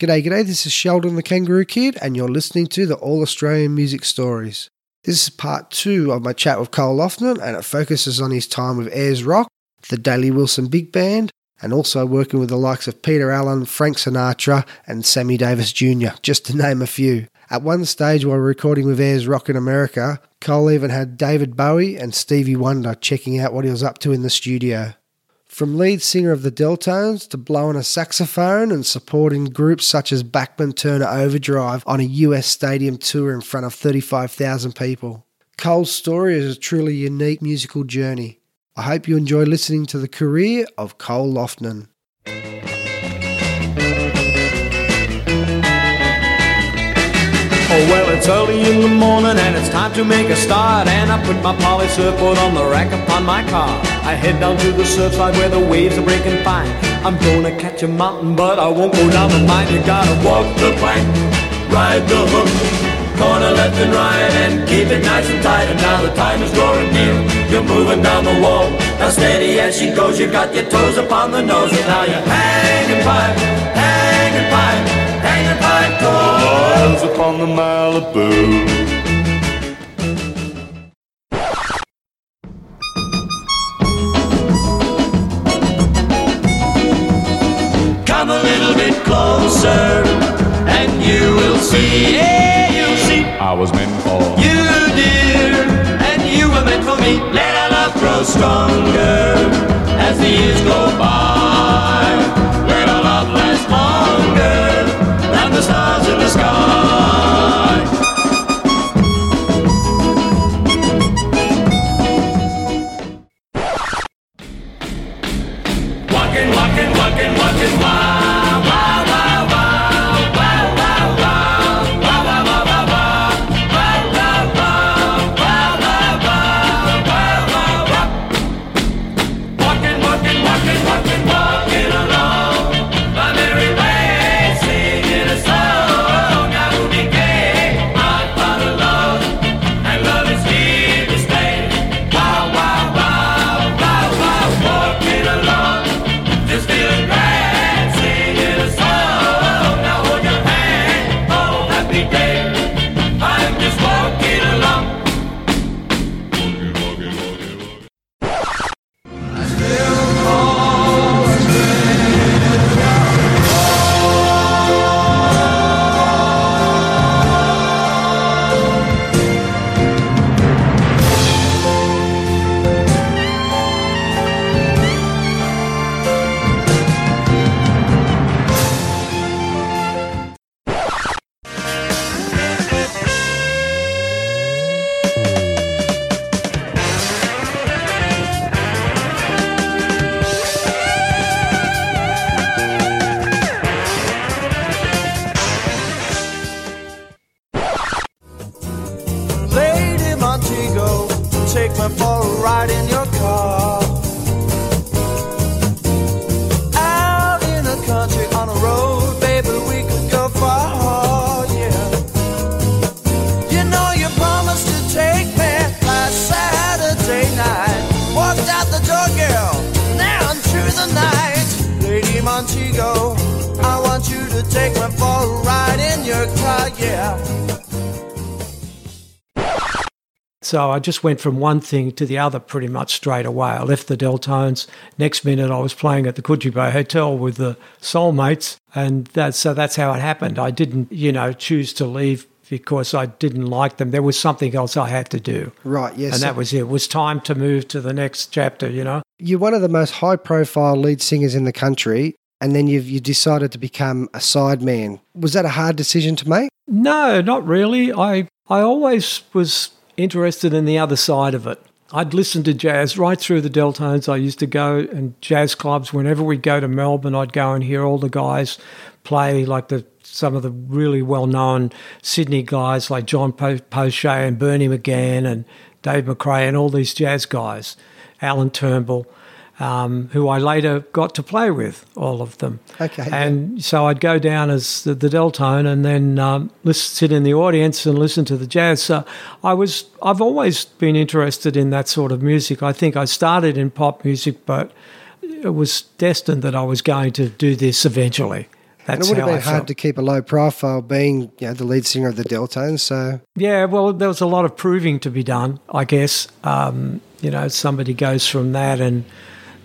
G'day, g'day, this is Sheldon the Kangaroo Kid, and you're listening to the All Australian Music Stories. This is part two of my chat with Col Loughnan, and it focuses on his time with Ayers Rock, the Daly Wilson Big Band, and also working with the likes of Peter Allen, Frank Sinatra, and Sammy Davis Jr., just to name a few. At one stage while recording with Ayers Rock in America, Col even had David Bowie and Stevie Wonder checking out what he was up to in the studio. From lead singer of the Delltones to blowing a saxophone and supporting groups such as Bachman Turner Overdrive on a US stadium tour in front of 35,000 people. Col's story is a truly unique musical journey. I hope you enjoy listening to the career of Col Loughnan. Oh well, it's early in the morning and it's time to make a start. And I put my poly on the rack upon my car. I head down to the surfside where the waves are breaking fine. I'm gonna catch a mountain, but I won't go down the mine. You gotta walk the plank, ride the hook, corner left and right, and keep it nice and tight. And now the time is drawing near. You're moving down the wall, now steady as she goes. You got your toes upon the nose, and now you're hanging by, hanging by, hanging by. Goes upon the Malibu. Little bit closer, and you will see. Yeah, you'll see. I was meant for you, dear, and you were meant for me. Let our love grow stronger as the years go by. Let our love last longer than the stars in the sky. I just went from one thing to the other pretty much straight away. I left the Delltones. Next minute, I was playing at the Coogee Hotel with the Soulmates, and that, so that's how it happened. I didn't, you know, choose to leave because I didn't like them. There was something else I had to do, Right, yes. and that was it. It was time to move to the next chapter. You know. You're one of the most high profile lead singers in the country, and then you've you decided to become a sideman. Was that a hard decision to make? No, not really. I I always was interested in the other side of it. I'd listen to jazz right through the Delltones. I used to go and jazz clubs whenever we'd go to Melbourne. I'd go and hear all the guys play like the some of the really well-known Sydney guys like John po- Pochée and Bernie McGann and Dave McRae and all these jazz guys, Alan Turnbull, um, who I later got to play with, all of them. Okay. And so I'd go down as the, the Delltone and then um, listen, sit in the audience and listen to the jazz. So I was, I've always been interested in that sort of music. I think I started in pop music, but it was destined that I was going to do this eventually. And That's it would have how been I hard felt. to keep a low profile being you know, the lead singer of the Delltones. So, Yeah, well, there was a lot of proving to be done, I guess. Um, you know, somebody goes from that and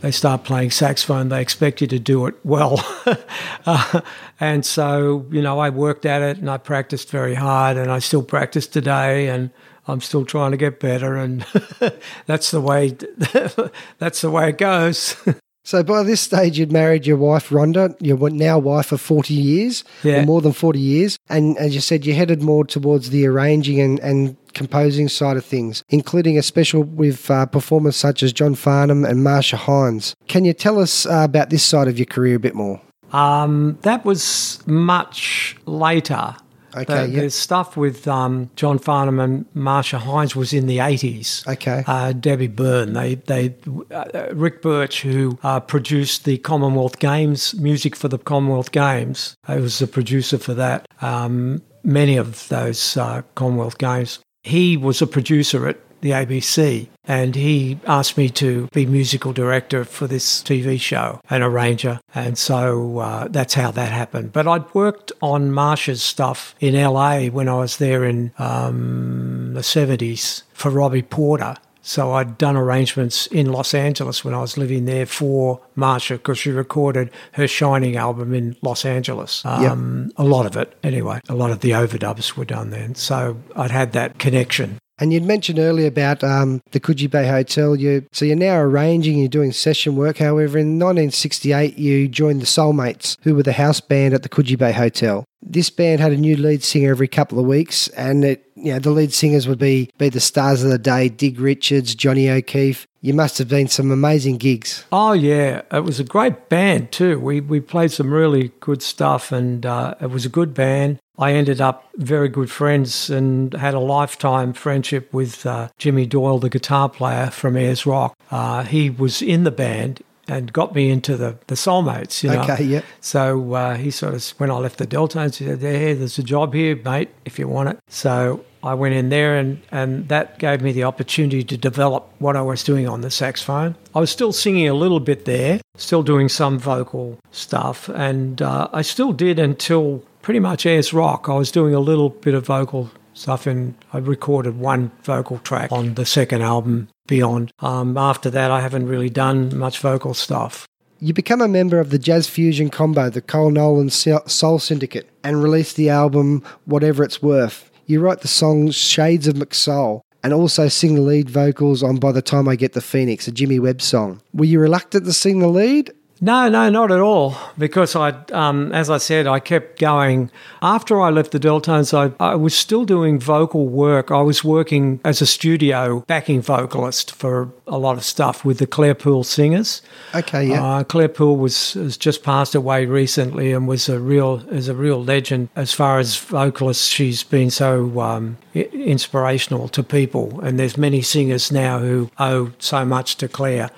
they start playing saxophone, they expect you to do it well. uh, and so, you know, I worked at it and I practiced very hard and I still practice today and I'm still trying to get better and that's the way that's the way it goes. so by this stage, you'd married your wife, Rhonda, your now wife of 40 years, Yeah. or more than 40 years. And as you said, you headed more towards the arranging and, and composing side of things, including a special with uh, performers such as John Farnham and Marcia Hines. Can you tell us uh, about this side of your career a bit more? Um, that was much later. Okay, the, yeah. the stuff with um, John Farnham and Marcia Hines was in the eighties. Okay. Uh, Debbie Byrne, they they uh, Rick Birch, who uh, produced the Commonwealth Games music for the Commonwealth Games, I was the producer for that. Um, many of those uh, Commonwealth Games. He was a producer at the ABC, and he asked me to be musical director for this TV show and arranger, and so uh, that's how that happened. But I'd worked on Marcia's stuff in LA when I was there in um, the 70s for Robbie Porter. So I'd done arrangements in Los Angeles when I was living there for Marcia because she recorded her Shining album in Los Angeles. Um, A lot of it, anyway. A lot of the overdubs were done then. So I'd had that connection. And you'd mentioned earlier about um, the Coogee Bay Hotel. You so you're now arranging, you're doing session work. However, in 1968, you joined the Soulmates, who were the house band at the Coogee Bay Hotel. This band had a new lead singer every couple of weeks, and it, you know, the lead singers would be be the stars of the day: Dig Richards, Johnny O'Keefe. You must have been some amazing gigs. Oh yeah, it was a great band too. We we played some really good stuff, and uh, it was a good band. I ended up very good friends and had a lifetime friendship with uh, Jimmy Doyle, the guitar player from Ayers Rock. Uh, he was in the band and got me into the the Soulmates. You know. Okay, yeah. So uh, he sort of, when I left the Delltones, he said, "There, there's a job here, mate, if you want it." So I went in there, and and that gave me the opportunity to develop what I was doing on the saxophone. I was still singing a little bit there, still doing some vocal stuff, and uh, I still did until pretty much as Rock. I was doing a little bit of vocal stuff, and I recorded one vocal track on the second album, Beyond. Um, after that, I haven't really done much vocal stuff. You become a member of the jazz fusion combo, the Col Loughnan Soul Syndicate, and release the album Whatever It's Worth. You write the song Shades of McSoul and also sing the lead vocals on By the Time I Get the Phoenix, a Jimmy Webb song. Were you reluctant to sing the lead? No, no, not at all. Because I, um, as I said, I kept going. After I left the Delltones, I, I was still doing vocal work. I was working as a studio backing vocalist for a lot of stuff with the Claire Poole Singers. Okay, yeah. Uh, Claire Poole was has just passed away recently and was a real is a real legend as far as vocalists. She's been so um, i- inspirational to people, and there's many singers now who owe so much to Claire.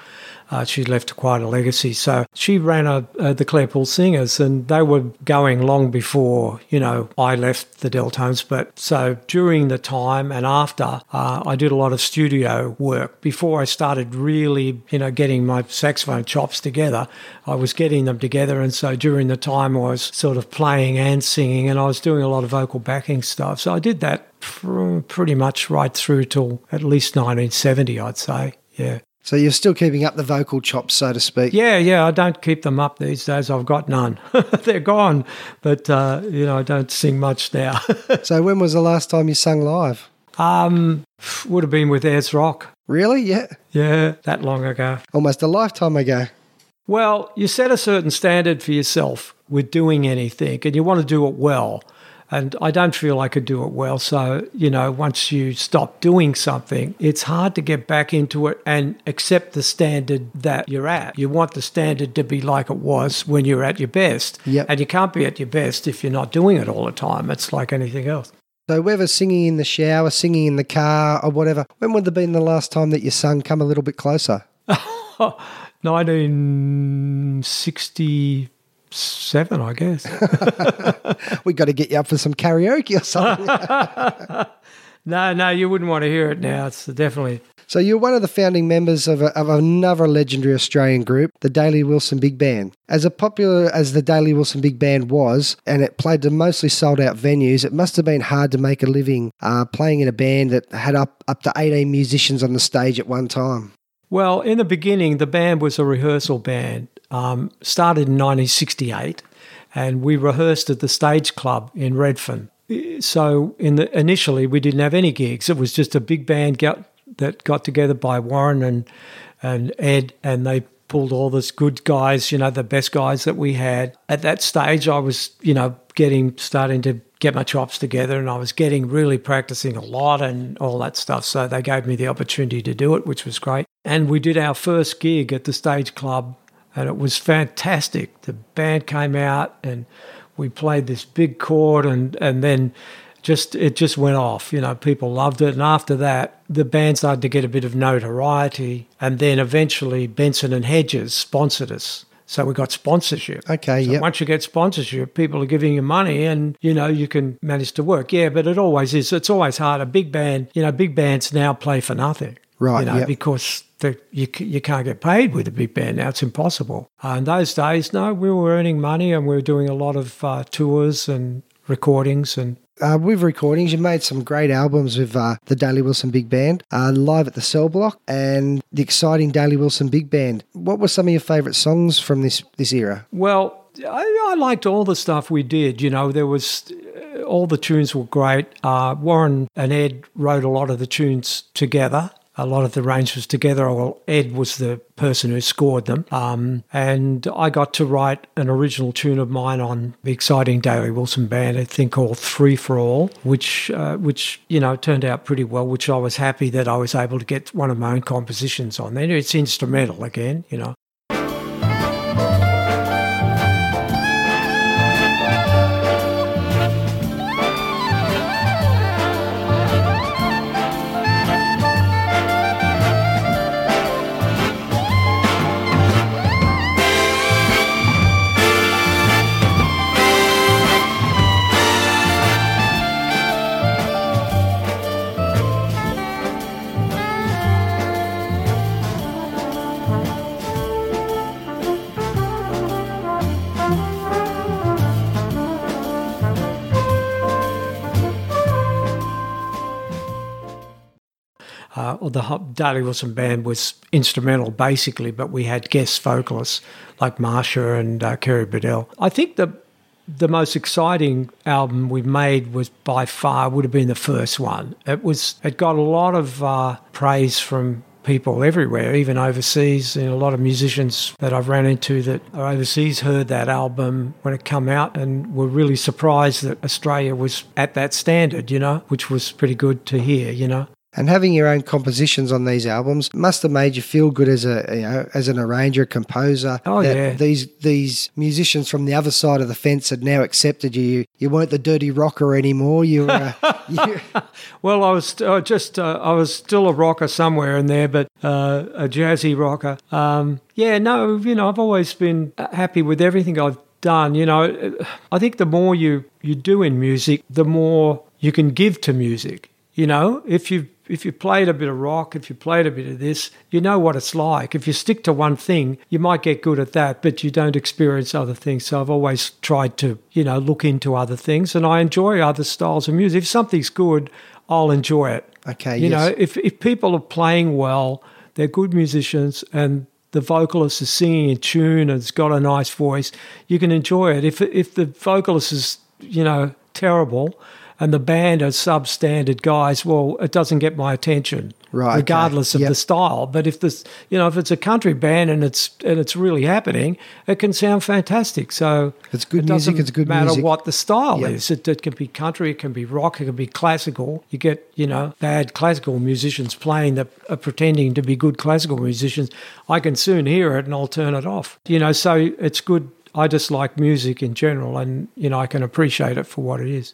Uh, she left quite a legacy. So she ran a, uh, the Claire Poole Singers, and they were going long before you know I left the Delltones. But so during the time and after, uh, I did a lot of studio work before I started really you know getting my saxophone chops together. I was getting them together, and so during the time I was sort of playing and singing, and I was doing a lot of vocal backing stuff. So I did that pr- pretty much right through till at least 1970, I'd say. Yeah. So you're still keeping up the vocal chops, so to speak. Yeah, yeah, I don't keep them up these days. I've got none. They're gone. But, uh, you know, I don't sing much now. So when was the last time you sung live? um, would have been with Ayers Rock. Really? Yeah. Yeah, that long ago. Almost a lifetime ago. Well, you set a certain standard for yourself with doing anything, and you want to do it well. And I don't feel I could do it well. So, you know, once you stop doing something, it's hard to get back into it and accept the standard that you're at. You want the standard to be like it was when you're at your best. Yep. And you can't be at your best if you're not doing it all the time. It's like anything else. So whether singing in the shower, singing in the car, or whatever, when would have been the last time that your sung come a little bit closer? 1967, I guess. We've got to get you up for some karaoke or something. no, no, you wouldn't want to hear it now. It's definitely. so you're one of the founding members of, a, of another legendary Australian group, the Daly Wilson Big Band. As a popular as the Daly Wilson Big Band was, and it played to mostly sold out venues, it must have been hard to make a living uh, playing in a band that had up up to 18 musicians on the stage at one time. Well, in the beginning, the band was a rehearsal band. Um, started in 1968, and we rehearsed at the Stage Club in Redfern. So, in the initially, we didn't have any gigs. It was just a big band got, that got together by Warren and and Ed, and they pulled all this good guys, you know, the best guys that we had. At that stage, I was, you know, getting starting to get my chops together, and I was getting really practicing a lot and all that stuff. So they gave me the opportunity to do it, which was great. And we did our first gig at the Stage Club, and it was fantastic. The band came out and we played this big chord, and and then just it just went off. You know, people loved it, and after that, the band started to get a bit of notoriety, and then eventually Benson and Hedges sponsored us. So we got sponsorship. Okay, So yep. Once you get sponsorship, people are giving you money, and you know you can manage to work. Yeah, but it always is. It's always hard. A big band, you know, big bands now play for nothing, Right, You know, yep. because the, you you can't get paid with a big band now. It's impossible. Uh, in those days, no, we were earning money, and we were doing a lot of uh, tours and recordings and Uh, with recordings, you made some great albums with uh, the Daly Wilson Big Band, uh, live at the Cell Block, and the exciting Daly Wilson Big Band. What were some of your favourite songs from this this era? Well, I, I liked all the stuff we did. You know, there was uh, all the tunes were great. Uh, Warren and Ed wrote a lot of the tunes together. A lot of the arrangements together. Well, Ed was the person who scored them, um, and I got to write an original tune of mine on the exciting Daly Wilson band, a thing called Three for All, which uh, which you know turned out pretty well. Which I was happy that I was able to get one of my own compositions on there. It's instrumental again, you know. Uh, or the Ho- Daly Wilson band was instrumental basically, but we had guest vocalists like Marcia and uh, Kerrie Biddell. I think the the most exciting album we made was by far would have been the first one. It was it got a lot of uh, praise from people everywhere, even overseas. And a lot of musicians that I've ran into that are overseas heard that album when it came out and were really surprised that Australia was at that standard, you know, which was pretty good to hear, you know. And having your own compositions on these albums must have made you feel good as a you know, as an arranger, composer. Oh, that yeah. These these musicians from the other side of the fence had now accepted you. You weren't the dirty rocker anymore. You were. Uh, you, Well, I was uh, just uh, I was still a rocker somewhere in there, but uh, a jazzy rocker. Um, yeah, no, you know, I've always been happy with everything I've done. You know, I think the more you you do in music, the more you can give to music. You know, if you if you played a bit of rock, if you played a bit of this, you know what it's like. If you stick to one thing, you might get good at that, but you don't experience other things. So I've always tried to, you know, look into other things, and I enjoy other styles of music. If something's good, I'll enjoy it. Okay, You yes. know, if if people are playing well, they're good musicians, and the vocalist is singing in tune and it's got a nice voice, you can enjoy it. If if the vocalist is, you know, terrible, and the band are substandard guys, well, it doesn't get my attention, Right, okay. regardless of Yep. the style. But if this, you know, if it's a country band and it's and it's really happening, it can sound fantastic. So It's good it music, doesn't it's good matter music. what the style Yep. is. It, it can be country, it can be rock, it can be classical. You get, you know, bad classical musicians playing that are pretending to be good classical musicians. I can soon hear it and I'll turn it off. You know, so it's good. I just like music in general, and you know, I can appreciate it for what it is.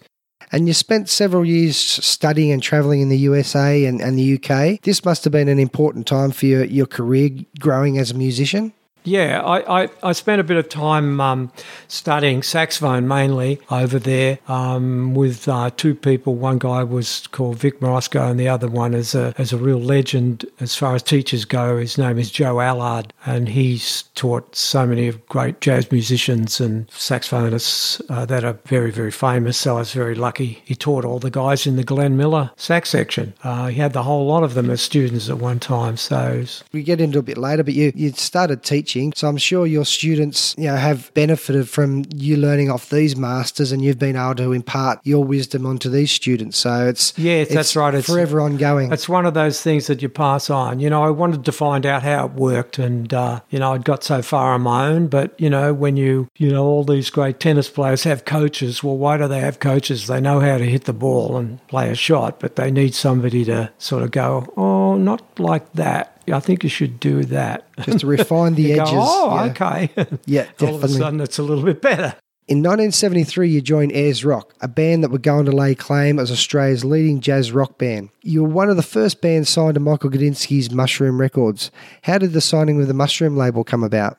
And you spent several years studying and traveling in the USA and, and the UK. This must have been an important time for your, your career growing as a musician. Yeah, I, I, I spent a bit of time um, studying saxophone mainly over there um, with uh, two people. One guy was called Vic Morosco, and the other one is a, is a real legend as far as teachers go. His name is Joe Allard, and he's taught so many great jazz musicians and saxophonists uh, that are very, very famous. So I was very lucky. He taught all the guys in the Glenn Miller sax section. Uh, he had the whole lot of them as students at one time. So We get into a bit later, but you, you started teaching, so I'm sure your students you know have benefited from you learning off these masters, and you've been able to impart your wisdom onto these students. So it's Yes, it's that's right. It's- forever ongoing. It's one of those things that you pass on. You know, I wanted to find out how it worked, and uh, you know, I'd got so far on my own. But you know, when you you know all these great tennis players have coaches, well, why do they have coaches? They know how to hit the ball and play a shot, but they need somebody to sort of go, oh, not like that. I think you should do that. Just to refine the You go, edges. oh, yeah. okay. Yeah, definitely. all of a sudden, it's a little bit better. In 1973, you joined Ayers Rock, a band that were going to lay claim as Australia's leading jazz rock band. You were one of the first bands signed to Michael Gudinski's Mushroom Records. How did the signing with the Mushroom label come about?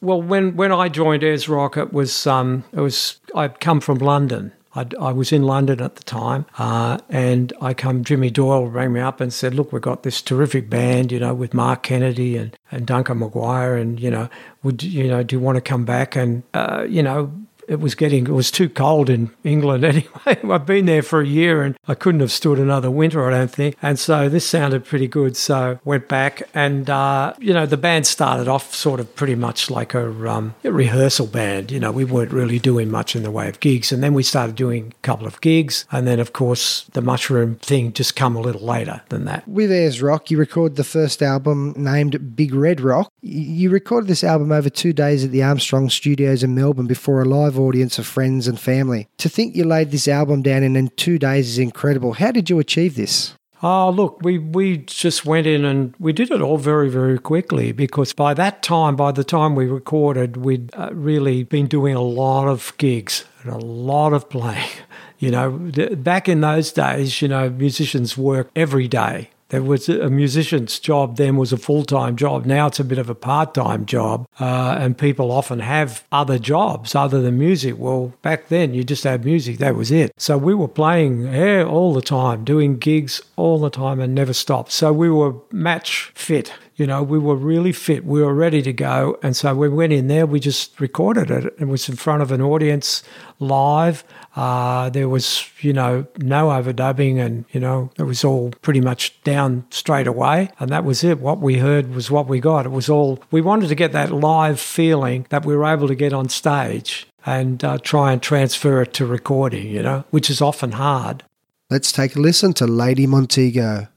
Well, when, when I joined Ayers Rock, it was um, it was I'd come from London. I'd, I was in London at the time, uh, and I come. Jimmy Doyle rang me up and said, "Look, we've got this terrific band, you know, with Mark Kennedy and, and Duncan Maguire, and you know, would you know, do you want to come back?" And uh, you know, it was getting it was too cold in England anyway. I've been there for a year and I couldn't have stood another winter, I don't think. And so this sounded pretty good. So went back and uh, you know the band started off sort of pretty much like a, um, a rehearsal band. You know we weren't really doing much in the way of gigs, and then we started doing a couple of gigs, and then of course the mushroom thing just come a little later than that. With Ayers Rock, you recorded the first album named Big Red Rock. You recorded this album over two days at the Armstrong Studios in Melbourne before a live audience of friends and family. To think you laid this album down in, in two days is incredible. How did you achieve this? Oh, look, we, we just went in and we did it all very, very quickly because by that time, by the time we recorded, we'd uh, really been doing a lot of gigs and a lot of playing. You know, back in those days, you know, musicians work every day. There was a musician's job then was a full time job. Now it's a bit of a part time job, uh, and people often have other jobs other than music. Well, back then you just had music, that was it. So we were playing yeah, all the time, doing gigs all the time, and never stopped. So we were match fit. You know, we were really fit. We were ready to go. And so we went in there, we just recorded it. It was in front of an audience live. Uh, there was, you know, no overdubbing and, you know, it was all pretty much down straight away. And that was it. What we heard was what we got. It was all, we wanted to get that live feeling that we were able to get on stage and uh, try and transfer it to recording, you know, which is often hard. Let's take a listen to Lady Montego.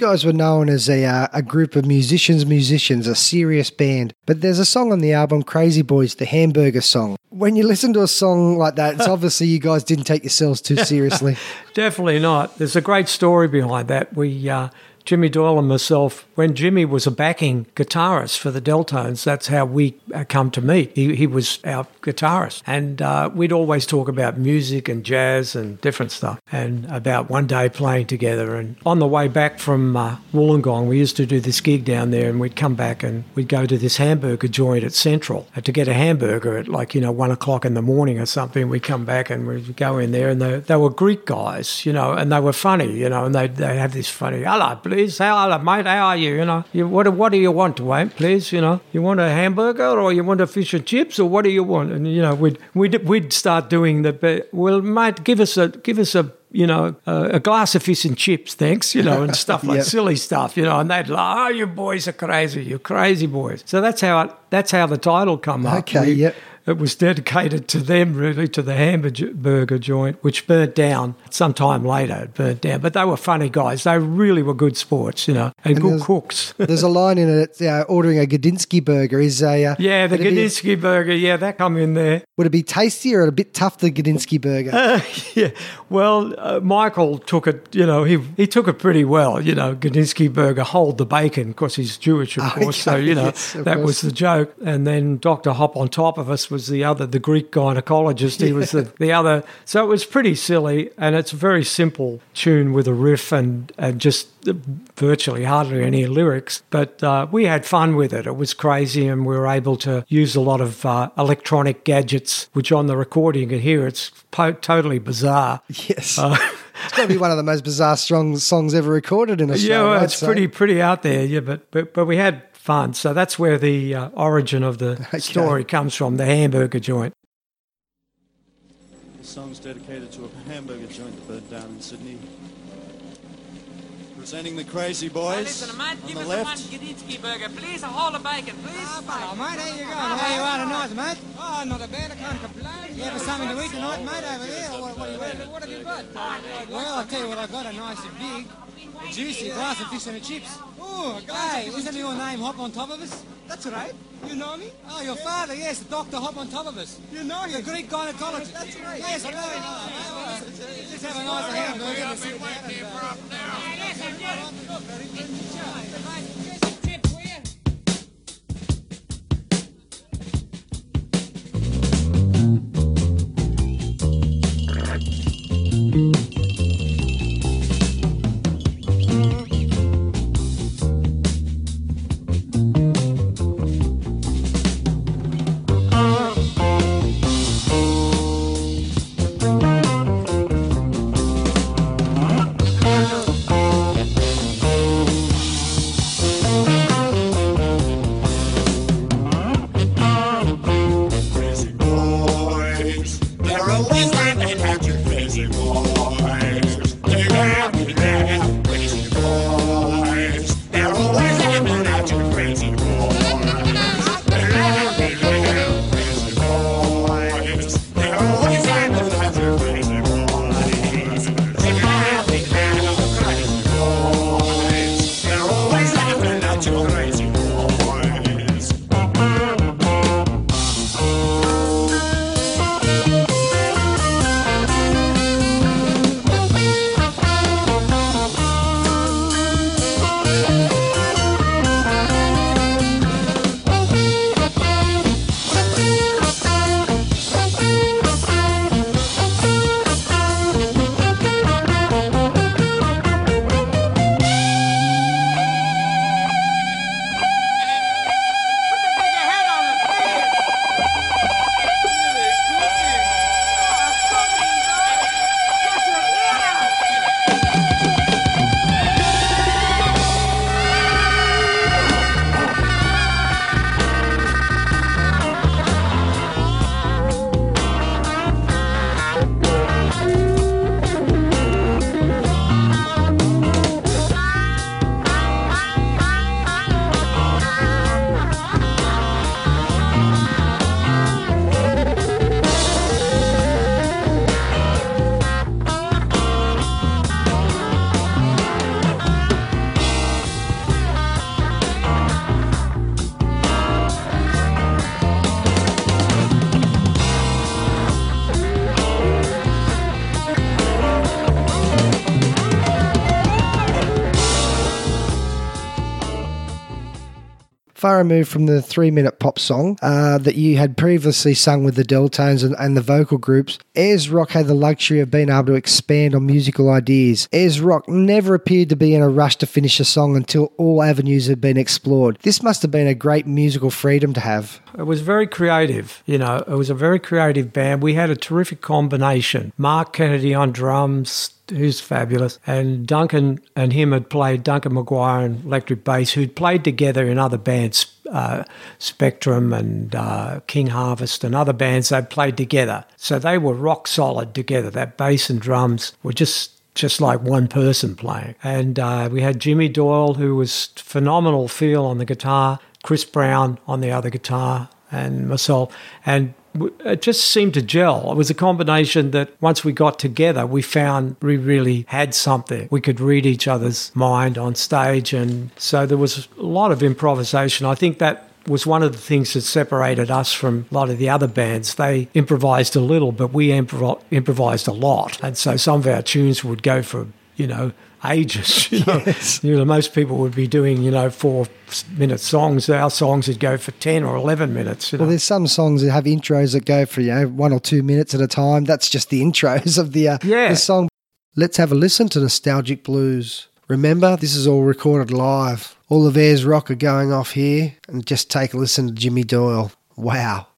Guys were known as a, uh, a group of musicians, musicians, a serious band. But there's a song on the album, Crazy Boys, the hamburger song. When you listen to a song like that, it's obviously you guys didn't take yourselves too seriously. Definitely not. There's a great story behind that. We, uh, Jimmy Doyle and myself, when Jimmy was a backing guitarist for the Delltones, that's how we uh, come to meet. He, he was our guitarist. And uh, we'd always talk about music and jazz and different stuff and about one day playing together. And on the way back from uh, Wollongong, we used to do this gig down there and we'd come back and we'd go to this hamburger joint at Central to get a hamburger at like, you know, one o'clock in the morning or something. We'd come back and we'd go in there and they, they were Greek guys, you know, and they were funny, you know, and they'd, they'd have this funny, hello, please, how, hello, mate, how are you, you know, you, what, what do you want, Wayne, please, you know, you want a hamburger or you want a fish and chips or what do you want? And, you know, we'd, we'd, we'd start doing the, well, mate, give us a, give us a, you know, a, a glass of fish and chips, thanks, you know, and stuff like Yep. silly stuff, you know, and they'd laugh, oh, you boys are crazy, you crazy boys. So that's how it, that's how the title come up. Okay, yep. It was dedicated to them, really, to the hamburger joint, which burnt down sometime later. It burnt down, but they were funny guys. They really were good sports, you know, and, good there's- cooks. There's a line in it, uh, ordering a Gudinski burger is a. Uh, yeah, the it be- Gudinski burger, yeah, that come in there. Would it be tastier or a bit tough, the Gudinski burger? yeah. Well, uh, Michael took it, you know, he he took it pretty well. You know, Gudinski burger, hold the bacon, because he's Jewish, of course. So, you know, yes, that course. was the joke. And then Dr. Hop on top of us was the other, the Greek gynecologist. He was the, the other. So it was pretty silly. And it's a very simple tune with a riff and, and just virtually hardly any lyrics. But uh, we had fun with it. It was crazy. And we were able to use a lot of uh, electronic gadgets, which on the recording you can hear it's po- totally bizarre. yes. Uh, it's got to be one of the most bizarre strong songs ever recorded in Australia. yeah, well, it's pretty pretty out there. Yeah, but but, but we had fun. So that's where the uh, origin of the story comes from. The hamburger joint. This song's dedicated to a hamburger joint that burned down in Sydney. Presenting the Crazy Boys Listen, mate, on give the us left. one Gudinski burger, please. A whole of bacon, please. Oh, mate, how you going? How ah, you are tonight, mate? Oh, not a bad. I can't complain. You have something to eat tonight, mate, over there? Or what, what, what, what have you got? Well, I'll tell you what I've got. A nice and big, juicy glass of fish and chips. Oh, hey, isn't your name Hop on top of us? That's right. You know me? Oh, your father, yes, Dr. Hop on top of us. You know him? The Greek gynecologist. That's right. Yes, I know him. Let's have a nice hamburger. uh, Very good. Here's some far removed from the three minute pop song uh, that you had previously sung with the Delltones and, and the vocal groups, Ayers Rock had the luxury of being able to expand on musical ideas. Ayers Rock never appeared to be in a rush to finish a song until all avenues had been explored. This must have been a great musical freedom to have. It was very creative, you know, it was a very creative band. We had a terrific combination. Mark Kennedy on drums, who's fabulous, and Duncan and him had played, Duncan Maguire and electric bass, who'd played together in other bands, uh, Spectrum and uh, King Harvest and other bands, They'd played together. So they were rock solid together. That bass and drums were just just like one person playing. And uh, we had Jimmy Doyle, who was phenomenal feel on the guitar, Chris Brown on the other guitar, and myself. And it just seemed to gel. It was a combination that once we got together, we found we really had something. We could read each other's mind on stage. And so there was a lot of improvisation. I think that was one of the things that separated us from a lot of the other bands. They improvised a little, but we improv- improvised a lot. And so some of our tunes would go for, you know, ages. You know? You know, most people would be doing, you know, four minute songs. Our songs would go for 10 or 11 minutes. You know? Well, there's some songs that have intros that go for, you know, one or two minutes at a time. That's just the intros of the, uh, Yeah. the song. Let's have a listen to Nostalgic Blues. Remember, this is all recorded live. All of Ayers Rock are going off here, and just take a listen to Jimmy Doyle. Wow.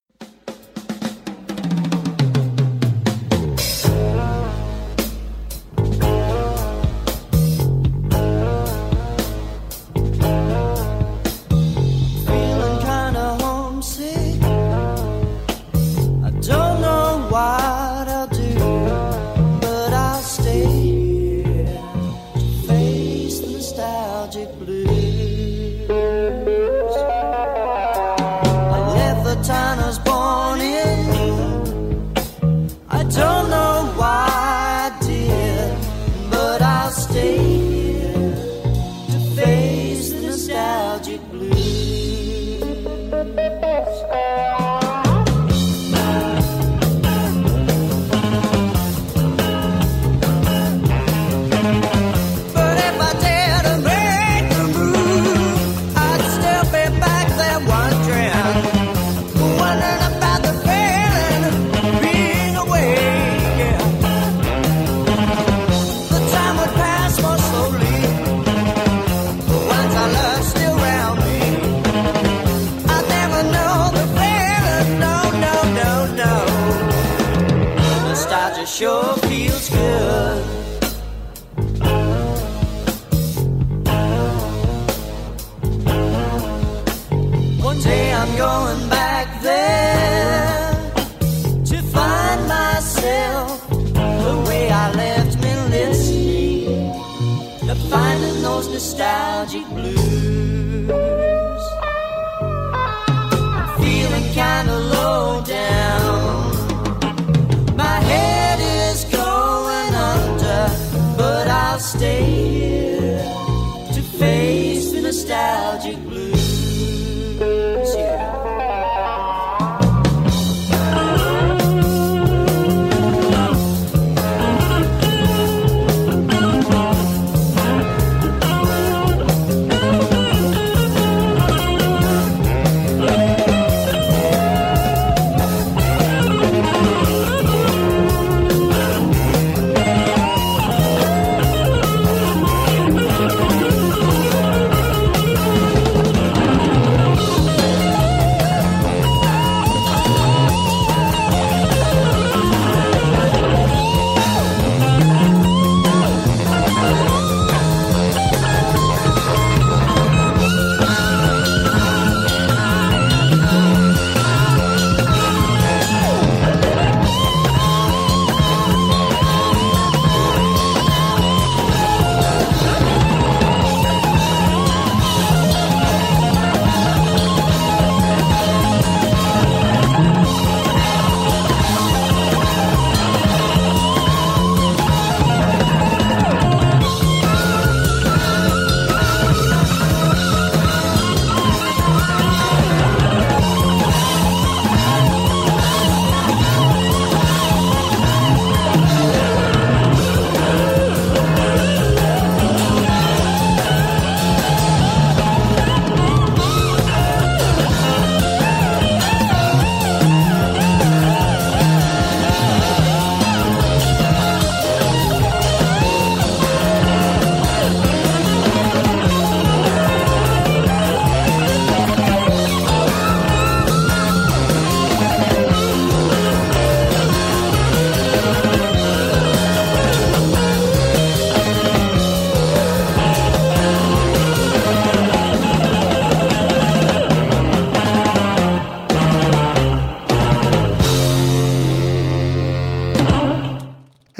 Nostalgia sure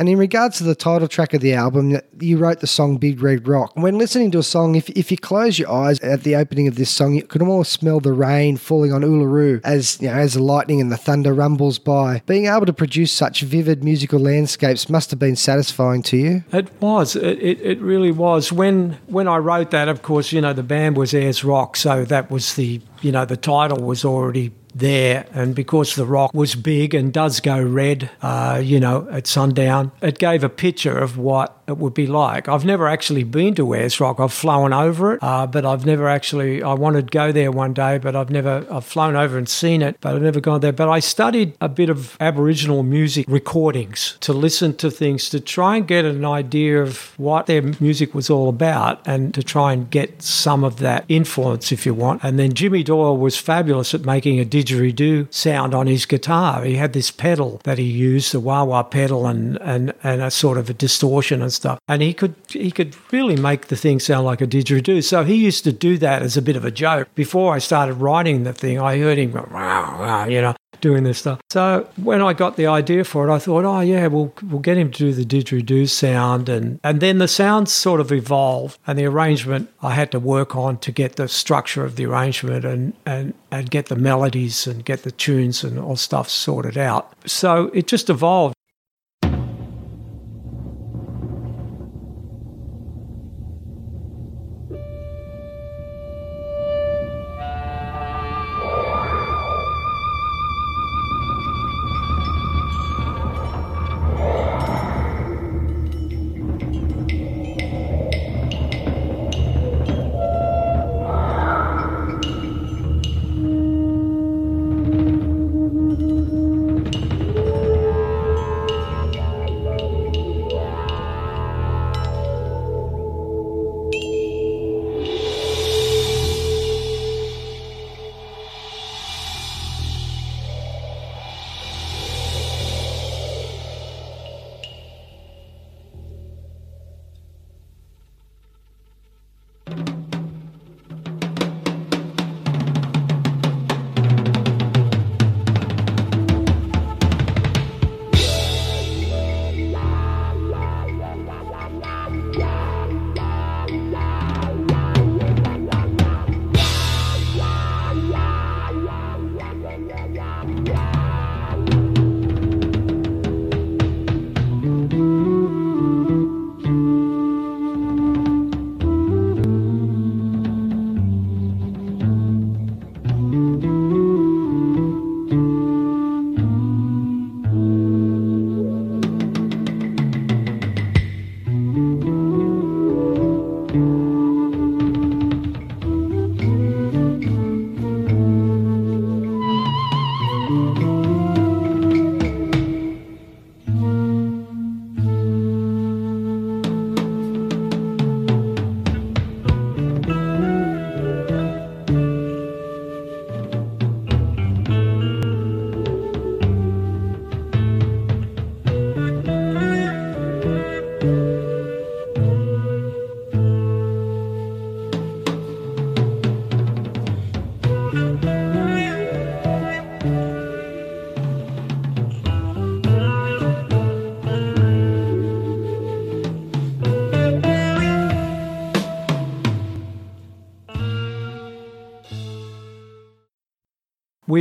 And in regards to the title track of the album, you wrote the song Big Red Rock. When listening to a song, if, if you close your eyes at the opening of this song, you can almost smell the rain falling on Uluru as you know, as the lightning and the thunder rumbles by. Being able to produce such vivid musical landscapes must have been satisfying to you. It was. It, it, it really was. When when I wrote that, of course, you know, the band was Ayers Rock, so that was the you know the title was already there, and because the rock was big and does go red, uh, you know, at sundown, it gave a picture of what it would be like. I've never actually been to Ayers Rock. I've flown over it, uh, but I've never actually. I wanted to go there one day, but I've never. I've flown over and seen it, but I've never gone there. But I studied a bit of Aboriginal music recordings to listen to things to try and get an idea of what their music was all about, and to try and get some of that influence, if you want. And then Jimmy Doyle was fabulous at making a didgeridoo sound on his guitar. He had this pedal that he used, the wah wah pedal, and and and a sort of a distortion and stuff. And he could he could really make the thing sound like a didgeridoo. So he used to do that as a bit of a joke. Before I started writing the thing, I heard him go, wow, wow, you know, doing this stuff. So when I got the idea for it, I thought, oh yeah, we'll we'll get him to do the didgeridoo sound, and and then the sounds sort of evolved, and the arrangement I had to work on to get the structure of the arrangement and and and get the melodies and get the tunes and all stuff sorted out. So it just evolved.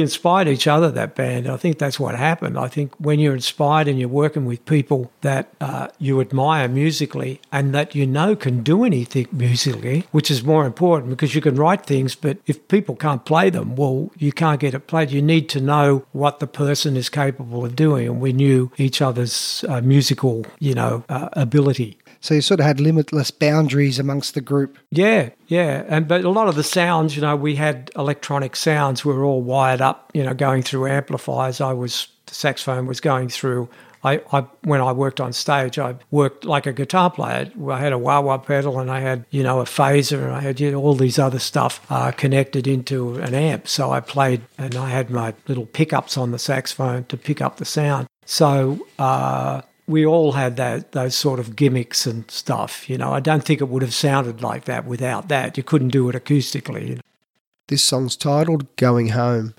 Inspired each other, that band. I think that's what happened. I think when you're inspired and you're working with people that uh, you admire musically and that you know can do anything musically, which is more important because you can write things, but if people can't play them, well, you can't get it played. You need to know what the person is capable of doing. And we knew each other's uh, musical, you know, uh, ability. So you sort of had limitless boundaries amongst the group. Yeah, yeah, and but a lot of the sounds, you know, we had electronic sounds. We were all wired up, you know, going through amplifiers. I was the saxophone was going through. I, I when I worked on stage, I worked like a guitar player. I had a wah wah pedal, and I had you know a phaser, and I had you know, all these other stuff uh, connected into an amp. So I played, and I had my little pickups on the saxophone to pick up the sound. So. Uh, we all had that those sort of gimmicks and stuff. You know, I don't think it would have sounded like that without that. You couldn't do it acoustically. This song's titled Going Home.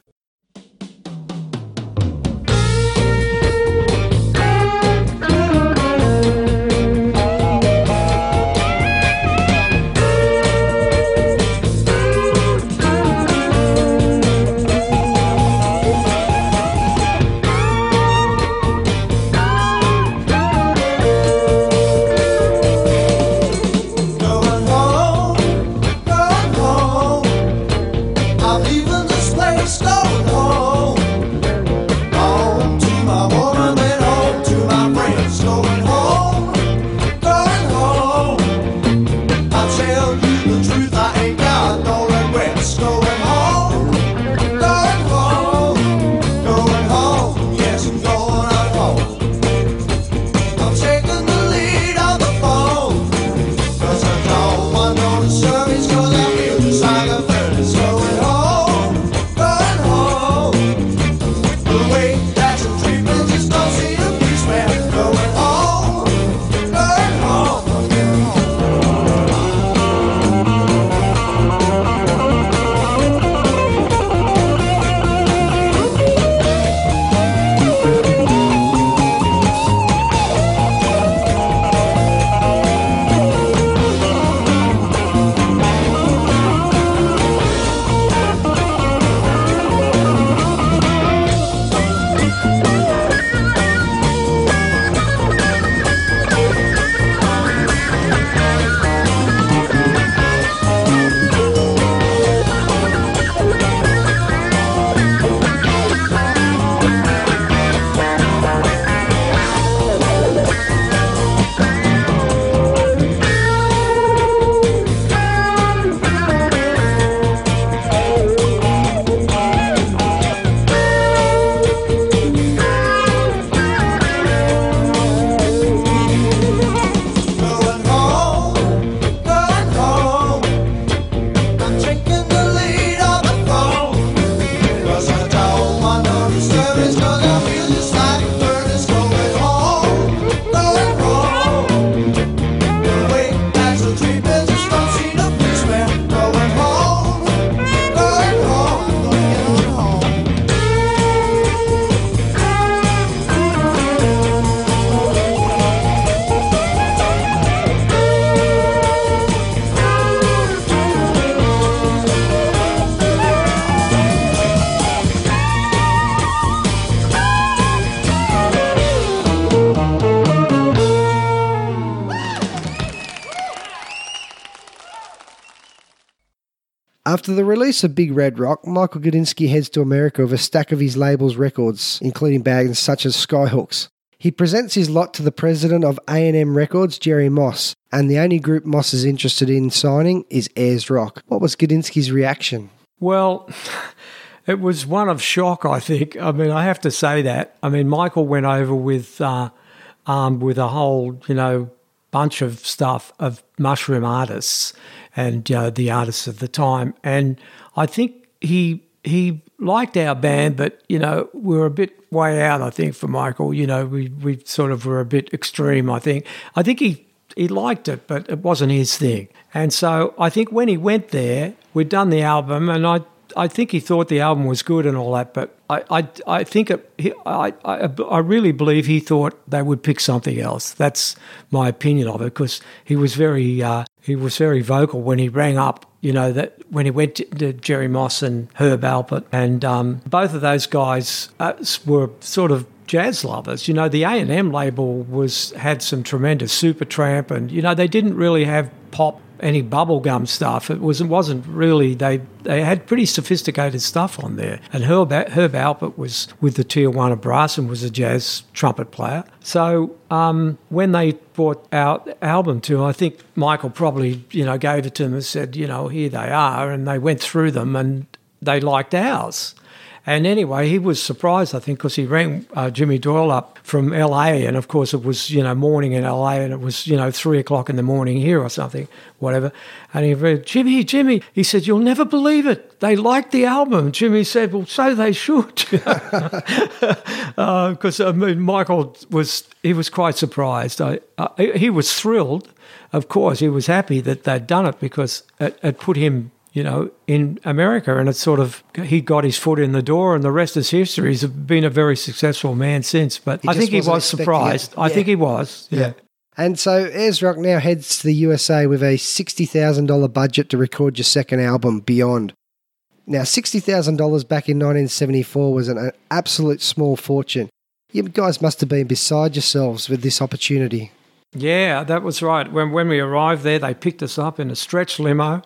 After the release of Big Red Rock, Michael Gudinski heads to America with a stack of his label's records, including bands such as Skyhooks. He presents his lot to the president of A&M Records, Jerry Moss, and the only group Moss is interested in signing is Ayers Rock. What was Gudinski's reaction? Well, it was one of shock, I think. I mean, I have to say that. I mean, Michael went over with uh, armed with a whole, you know, bunch of stuff of mushroom artists and uh, the artists of the time, and I think he he liked our band, but you know, we were a bit way out. I think for Michael, you know, we we sort of were a bit extreme. I think. I think he he liked it, but it wasn't his thing. And so I think when he went there, we'd done the album, and I I think he thought the album was good and all that, but I I, I think it, I, I I really believe he thought they would pick something else. That's my opinion of it because he was very uh, he was very vocal when he rang up. You know that when he went to, to Jerry Moss and Herb Alpert, and um, both of those guys uh, were sort of jazz lovers. You know, the A and M label was had some tremendous Supertramp, and you know they didn't really have pop any bubblegum stuff. It was it wasn't really they they had pretty sophisticated stuff on there. And Herb Herb Alpert was with the Tijuana Brass and was a jazz trumpet player. So um, when they brought our album to him, I think Michael probably you know gave it to them and said you know here they are, and they went through them and they liked ours. And anyway, he was surprised, I think, because he rang uh, Jimmy Doyle up from LA. And of course, it was, you know, morning in LA and it was, you know, three o'clock in the morning here or something, whatever. And he read, Jimmy, Jimmy, he said, You'll never believe it. They liked the album. Jimmy said, Well, so they should. Because, uh, I mean, Michael was, he was quite surprised. I, uh, he was thrilled. Of course, he was happy that they'd done it because it, it put him you know, in America. And it's sort of, he got his foot in the door, and the rest is history. He's been a very successful man since. But He I think he was surprised. it. I think he was. Yeah. And so Ayers Rock now heads to the USA with a $60,000 budget to record your second album, Beyond. Now, $60,000 back in 1974 was an, an absolute small fortune. You guys must have been beside yourselves with this opportunity. Yeah, that was right. When when we arrived there, they picked us up in a stretch limo,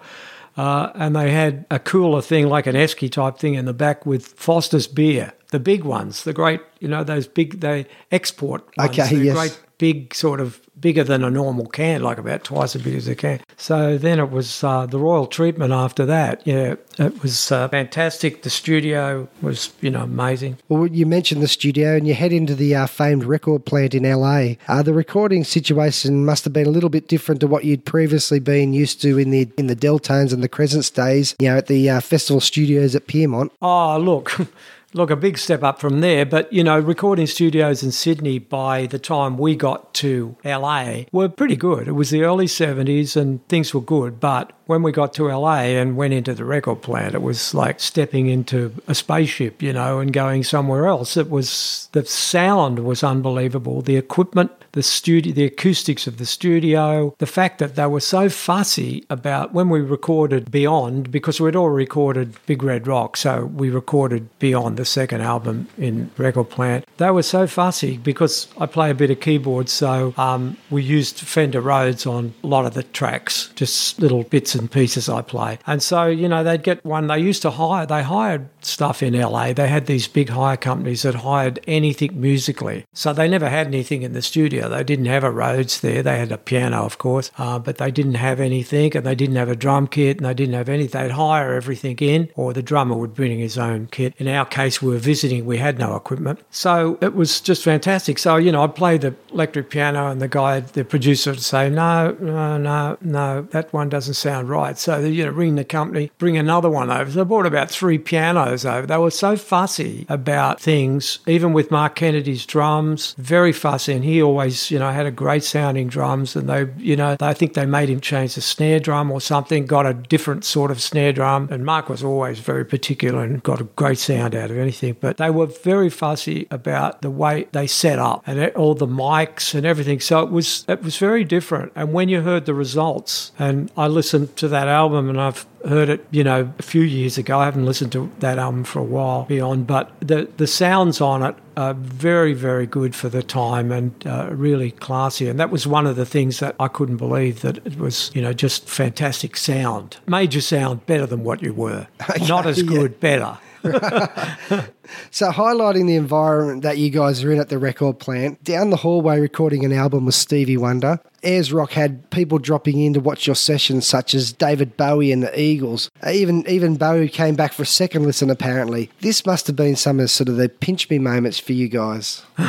uh, and they had a cooler thing like an esky type thing in the back with Foster's beer, the big ones, the great, you know, those big they export. Ones, Okay, yes. great big sort of bigger than a normal can, like about twice as big as a can. So then it was uh, the royal treatment after that. Yeah, it was uh, fantastic. The studio was, you know, amazing. Well, you mentioned the studio and you head into the uh, famed record plant in LA. Uh, the recording situation must have been a little bit different to what you'd previously been used to in the in the Delltones and the Crescent days, you know, at the uh, festival studios at Pyrmont. Oh, look, look, a big step up from there. But, you know, recording studios in Sydney by the time we got to LA were pretty good. It was the early 70s and things were good. But when we got to LA and went into the record plant, it was like stepping into a spaceship, you know, and going somewhere else. It was, the sound was unbelievable. The equipment, the studio, the acoustics of the studio, the fact that they were so fussy about when we recorded Beyond, because we'd all recorded Big Red Rock, so we recorded Beyond, the second album in Record Plant. They were so fussy because I play a bit of keyboard, so um, we used Fender Rhodes on a lot of the tracks, just little bits and pieces I play. And so, you know, they'd get one, they used to hire, they hired stuff in LA. They had these big hire companies that hired anything musically. So they never had anything in the studio. They didn't have a Rhodes there. They had a piano, of course, uh, but they didn't have anything and they didn't have a drum kit and they didn't have anything. They'd hire everything in or the drummer would bring his own kit. In our case, we were visiting. We had no equipment. So it was just fantastic. So, you know, I'd play the electric piano and the guy, the producer would say, no, no, no, no, that one doesn't sound right. So, you know, ring the company, bring another one over. So I brought about three pianos over. They were so fussy about things, even with Mark Kennedy's drums, very fussy. And he always, you know, had a great sounding drums. And they, you know, I think they made him change the snare drum or something, got a different sort of snare drum. And Mark was always very particular and got a great sound out of anything. But they were very fussy about the way they set up and all the mics and everything. So it was it was very different. And when you heard the results, and I listened to that album, and I've heard it, you know, a few years ago. I haven't listened to that album for a while beyond, but the the sounds on it are very, very good for the time and uh, really classy. And that was one of the things that I couldn't believe that it was, you know, just fantastic sound. Made sound better than what you were. Not as yeah. good, better. So, highlighting the environment that you guys are in at the record plant, down the hallway recording an album with Stevie Wonder. Ayers Rock had people dropping in to watch your sessions, such as David Bowie and the Eagles. Uh, Even even Bowie came back for a second listen. Apparently, this must have been some of sort of the pinch me moments for you guys.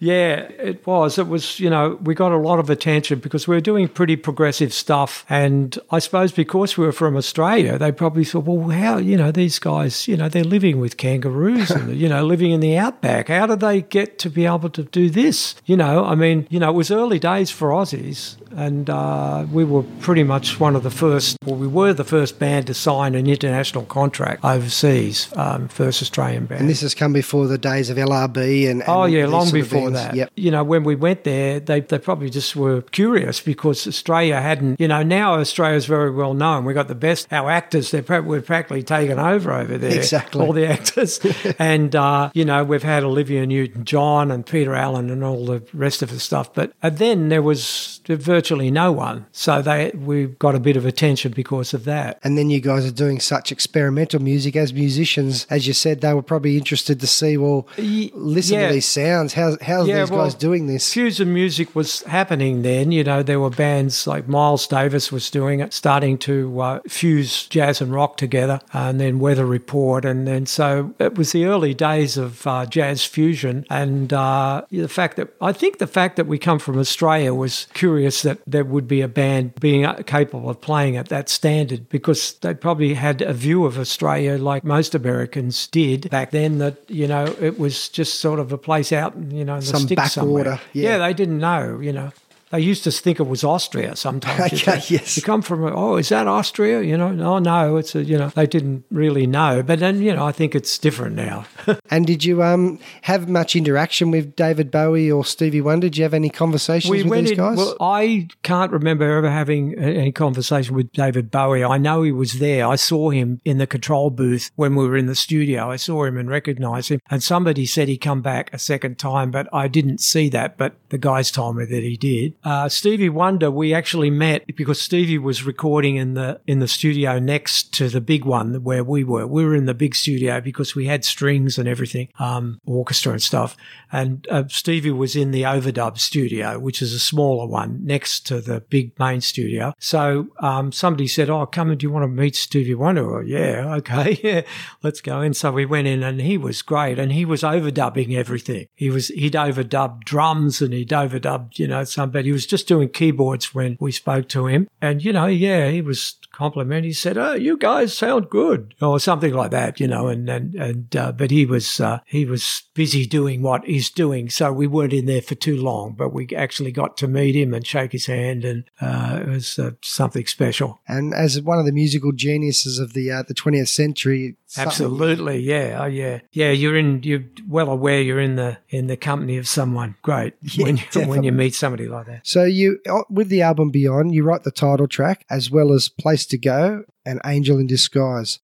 Yeah, it was. It was, you know, we got a lot of attention because we were doing pretty progressive stuff. And I suppose because we were from Australia, they probably thought, well, how, you know, these guys, you know, they're living with kangaroos and, you know, living in the outback. How did they get to be able to do this? You know, I mean, you know, it was early days for Aussies. And uh, we were pretty much one of the first, well, we were the first band to sign an international contract overseas, um, first Australian band. And this has come before the days of LRB and, and Oh yeah, long before that. Yep. You know, when we went there, they, they probably just were curious because Australia hadn't. You know, now Australia's very well known. We got the best. Our actors, they're we're practically taken over over there. Exactly. all the actors, and uh, you know, we've had Olivia Newton-John and Peter Allen and all the rest of the stuff. But uh, then there was virtually no one, so they we got a bit of attention because of that. And then you guys are doing such experimental music as musicians. As you said, they were probably interested to see, well, listen yeah. to these sounds. How, how's Yeah, these well, guys doing this? Fusion music was happening then. You know, there were bands like Miles Davis was doing it, starting to uh, fuse jazz and rock together, and then Weather Report, and then so it was the early days of uh, jazz fusion. And uh, the fact that I think the fact that we come from Australia was curious that there would be a band being uh, capable of playing at that standard because they probably had a view of Australia like most Americans did back then that you know it was just sort of a place out you know in the Some sticks somewhere. backwater, yeah. they didn't know you know. They used to think it was Austria sometimes. yes. You come from, oh, is that Austria? You know, oh, no, it's a, you know, they didn't really know. But then, you know, I think it's different now. And did you um have much interaction with David Bowie or Stevie Wonder? Did you have any conversations with these in- guys? Well, I can't remember ever having any conversation with David Bowie. I know he was there. I saw him in the control booth when we were in the studio. I saw him and recognized him. And somebody said he come back a second time, but I didn't see that. But the guys told me that he did. Uh, Stevie Wonder, we actually met because Stevie was recording in the in the studio next to the big one where we were. We were in the big studio because we had strings and everything, um, orchestra and stuff. And uh, Stevie was in the overdub studio, which is a smaller one next to the big main studio. So um, somebody said, "Oh, come and do you want to meet Stevie Wonder?" Or, yeah, okay, yeah, let's go in. So we went in, and he was great, and he was overdubbing everything. He was he'd overdubbed drums and he'd overdubbed, you know, somebody was just doing keyboards when we spoke to him, and you know, yeah, he was compliment. He said, "Oh, you guys sound good," or something like that, you know. And and and uh, but he was uh, he was busy doing what he's doing, so we weren't in there for too long. But we actually got to meet him and shake his hand, and uh, it was uh, something special. and as one of the musical geniuses of the uh, the 20th century, Absolutely, yeah, oh yeah, yeah. You're in. You're well aware. You're in the in the company of someone great Yeah, when you, when you meet somebody like that. So you uh, with the album Beyond, you write the title track as well as Place to Go and Angel in Disguise.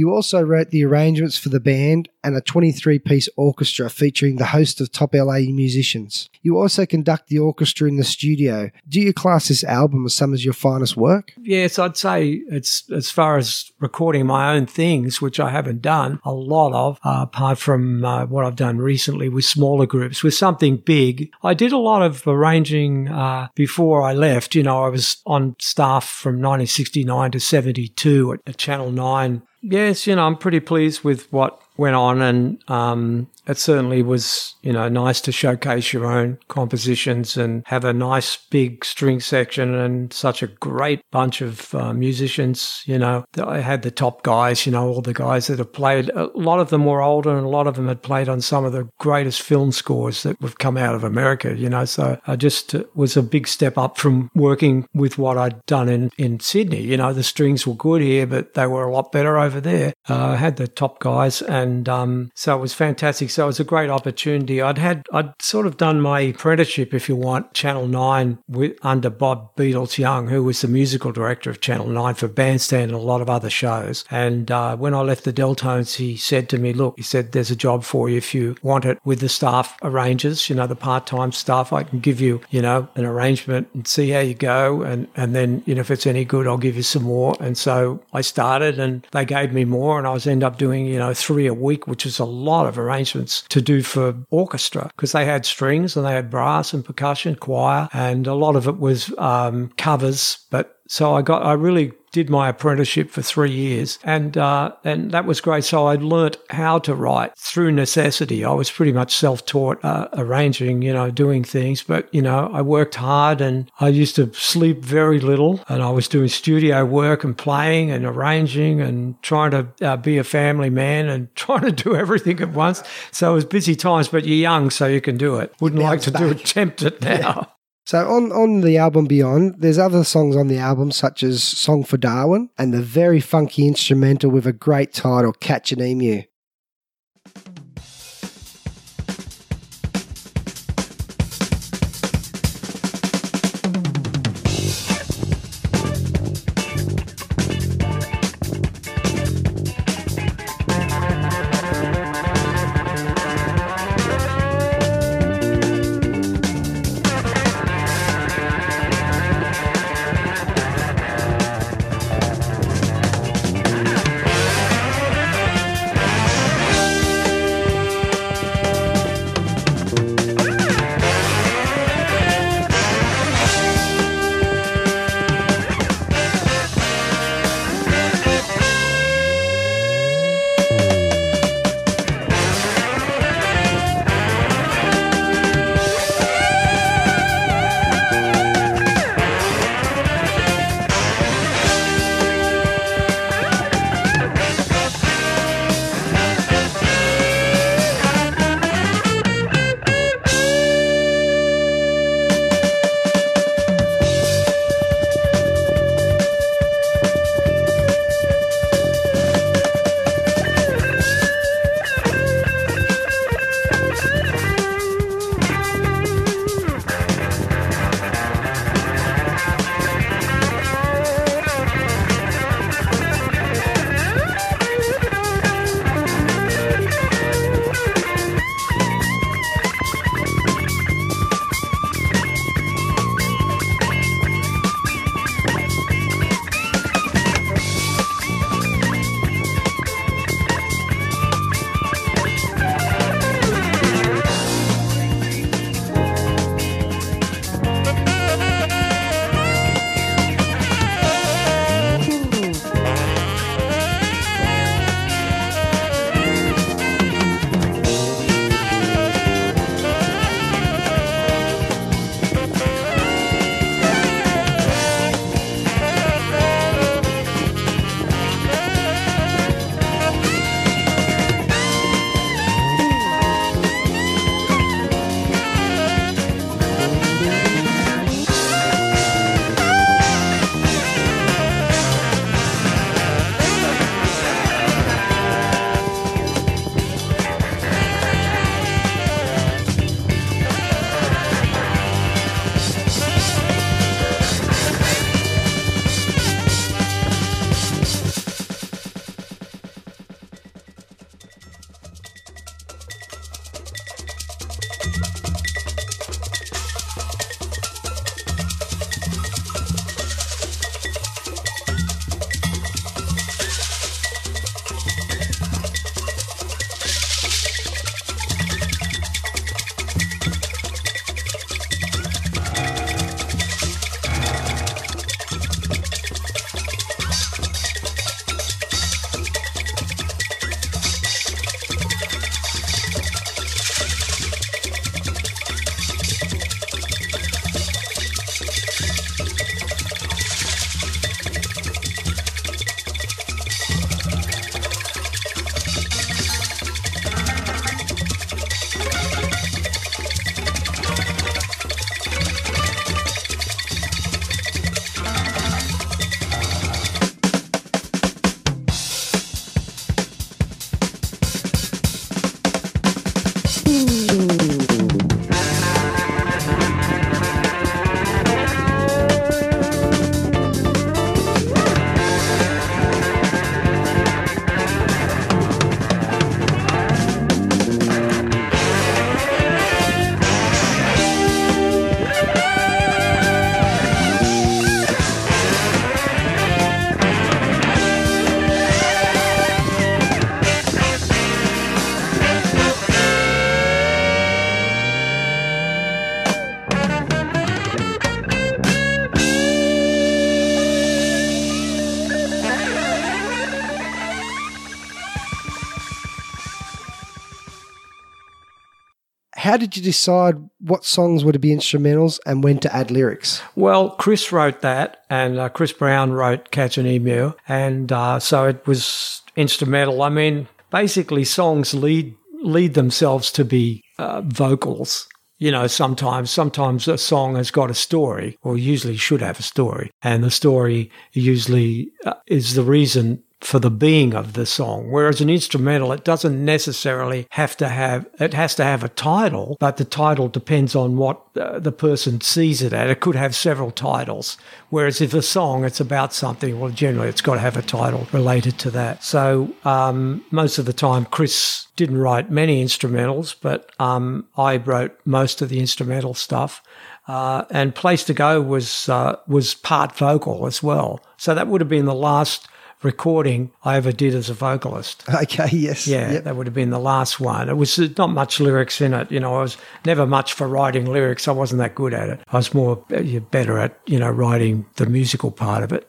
You also wrote the arrangements for the band and a 23 piece orchestra featuring the host of top LA musicians. You also conduct the orchestra in the studio. Do you class this album as some of your finest work? Yes, I'd say it's as far as recording my own things, which I haven't done a lot of, uh, apart from uh, what I've done recently with smaller groups. With something big, I did a lot of arranging uh, before I left. You know, I was on staff from 1969 to 72 at, at Channel 9 Yes, you know, I'm pretty pleased with what went on, and um, it certainly was, you know, nice to showcase your own compositions and have a nice big string section and such a great bunch of uh, musicians. You know, I had the top guys, you know, all the guys that have played. A lot of them were older, and a lot of them had played on some of the greatest film scores that have come out of America. You know, so I just uh, was a big step up from working with what I'd done in in Sydney. You know, the strings were good here, but they were a lot better over there. Uh, I had the top guys, and um, so it was fantastic. So it was a great opportunity. I'd had I'd sort of done my apprenticeship, if you want, Channel Nine with, under Bob Beatles Young, who was the musical director of Channel Nine for Bandstand and a lot of other shows. And uh, when I left the Delltones, he said to me, "Look," he said, "there's a job for you if you want it with the staff arrangers. You know, the part-time staff. I can give you, you know, an arrangement and see how you go, and and then you know if it's any good, I'll give you some more." And so I started, and they gave me more, and I was end up doing you know three a week, which is a lot of arrangements to do for orchestra because they had strings and they had brass and percussion, choir, and a lot of it was um, covers. But so I got, I really did my apprenticeship for three years, and uh, and that was great. So I learnt how to write through necessity. I was pretty much self-taught, uh, arranging, you know, doing things. But you know, I worked hard, and I used to sleep very little, and I was doing studio work and playing and arranging and trying to uh, be a family man and trying to do everything at once. So it was busy times. But you're young, so you can do it. Wouldn't like to do back. attempt it now. So on, on the album Beyond, there's other songs on the album such as Song for Darwin and the very funky instrumental with a great title, Catch an Emu. How did you decide what songs were to be instrumentals and when to add lyrics? Well, Chris wrote that, and uh, Chris Brown wrote Catch an Emu, and uh, so it was instrumental. I mean, basically, songs lead lead themselves to be uh, vocals. You know, sometimes sometimes a song has got a story, or usually should have a story, and the story usually uh, is the reason for the being of the song. Whereas an instrumental, it doesn't necessarily have to have, it has to have a title, but the title depends on what uh, the person sees it at. It could have several titles. Whereas if a song, it's about something, well, generally it's got to have a title related to that. So um, most of the time, Chris didn't write many instrumentals, but um, I wrote most of the instrumental stuff. Uh, and Place to Go was uh, was part vocal as well. So that would have been the last recording I ever did as a vocalist. Okay, yes. Yeah, Yep. that would have been the last one. It was uh, not much lyrics in it. You know, I was never much for writing lyrics. I wasn't that good at it. I was more uh, better at, you know, writing the musical part of it.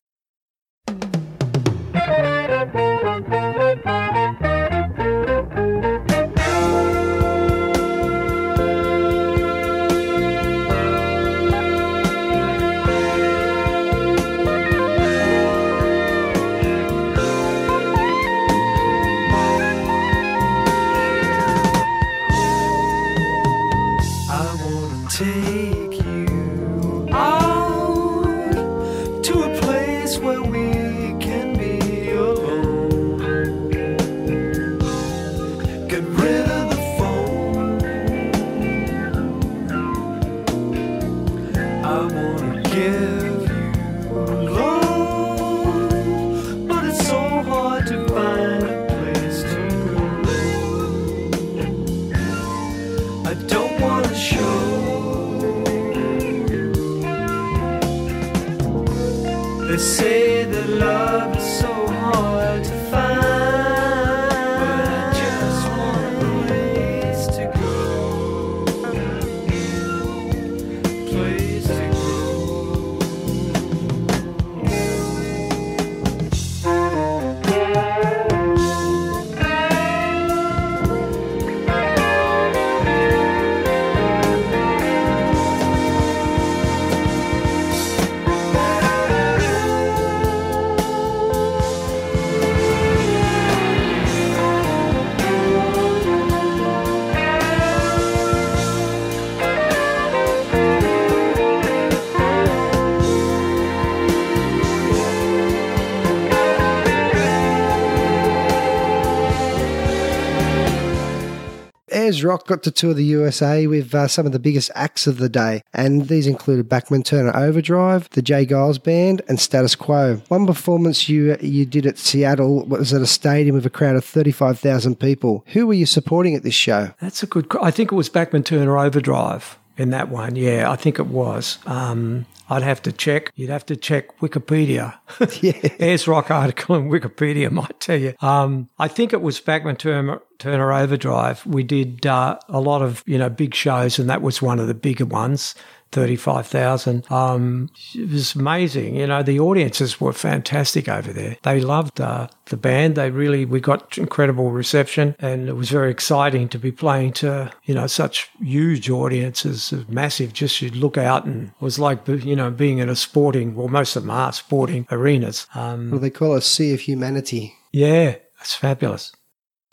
Rock got to tour the USA with uh, some of the biggest acts of the day, and these included Bachman Turner Overdrive, the J. Geils Band, and Status Quo. One performance you you did at Seattle was at a stadium with a crowd of 35,000 people. Who were you supporting at this show? That's a good. I think it was Bachman Turner Overdrive in that one. Yeah, I think it was. Um, I'd have to check. You'd have to check Wikipedia. Yeah. Ayers Rock article in Wikipedia might tell you. Um, I think it was Bachman Turner, Turner Overdrive. We did uh, a lot of you know big shows, and that was one of the bigger ones. 35,000. Um, it was amazing. You know, the audiences were fantastic over there. They loved uh, the band. They really, we got incredible reception and it was very exciting to be playing to, you know, such huge audiences, massive. Just you'd look out and it was like, you know, being in a sporting, well, most of them are sporting arenas. Um, Well, they call it a Sea of Humanity. yeah, it's fabulous.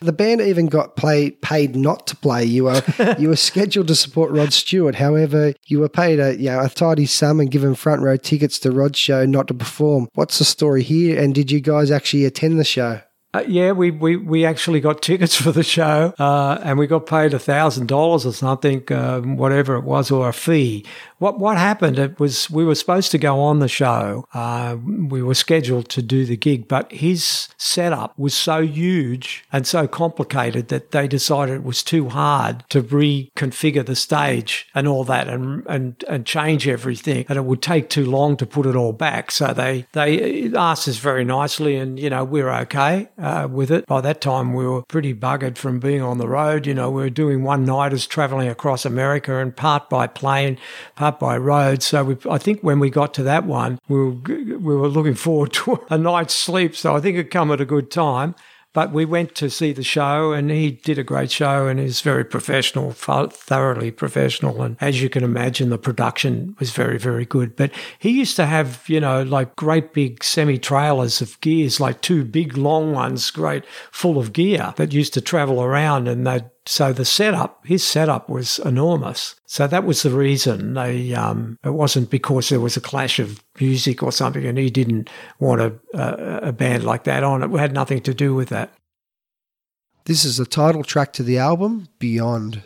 The band even got play, paid not to play. You were you were scheduled to support Rod Stewart. However, you were paid a you know a tidy sum and given front row tickets to Rod's show not to perform. What's the story here? And did you guys actually attend the show? Uh, yeah, we, we, we actually got tickets for the show, uh, and we got paid a thousand dollars or something, um, whatever it was, or a fee. What what happened? It was we were supposed to go on the show. Uh, we were scheduled to do the gig, but his setup was so huge and so complicated that they decided it was too hard to reconfigure the stage and all that, and and and change everything, and it would take too long to put it all back. So they they asked us very nicely, and you know we were okay uh, with it. By that time, we were pretty buggered from being on the road. You know, we were doing one nighters traveling across America, and part by plane, part by road. So we, I think when we got to that one, we were we were looking forward to a night's sleep. So I think it come at a good time. But we went to see the show, and he did a great show, and he's very professional, thoroughly professional. And as you can imagine, the production was very, very good. But he used to have, you know, like great big semi trailers of gears, like two big long ones, great, full of gear that used to travel around, and they so the setup, his setup was enormous. So that was the reason they. Um, it wasn't because there was a clash of music or something, and he didn't want a, a, a band like that on. It had nothing to do with that. This is the title track to the album, Beyond.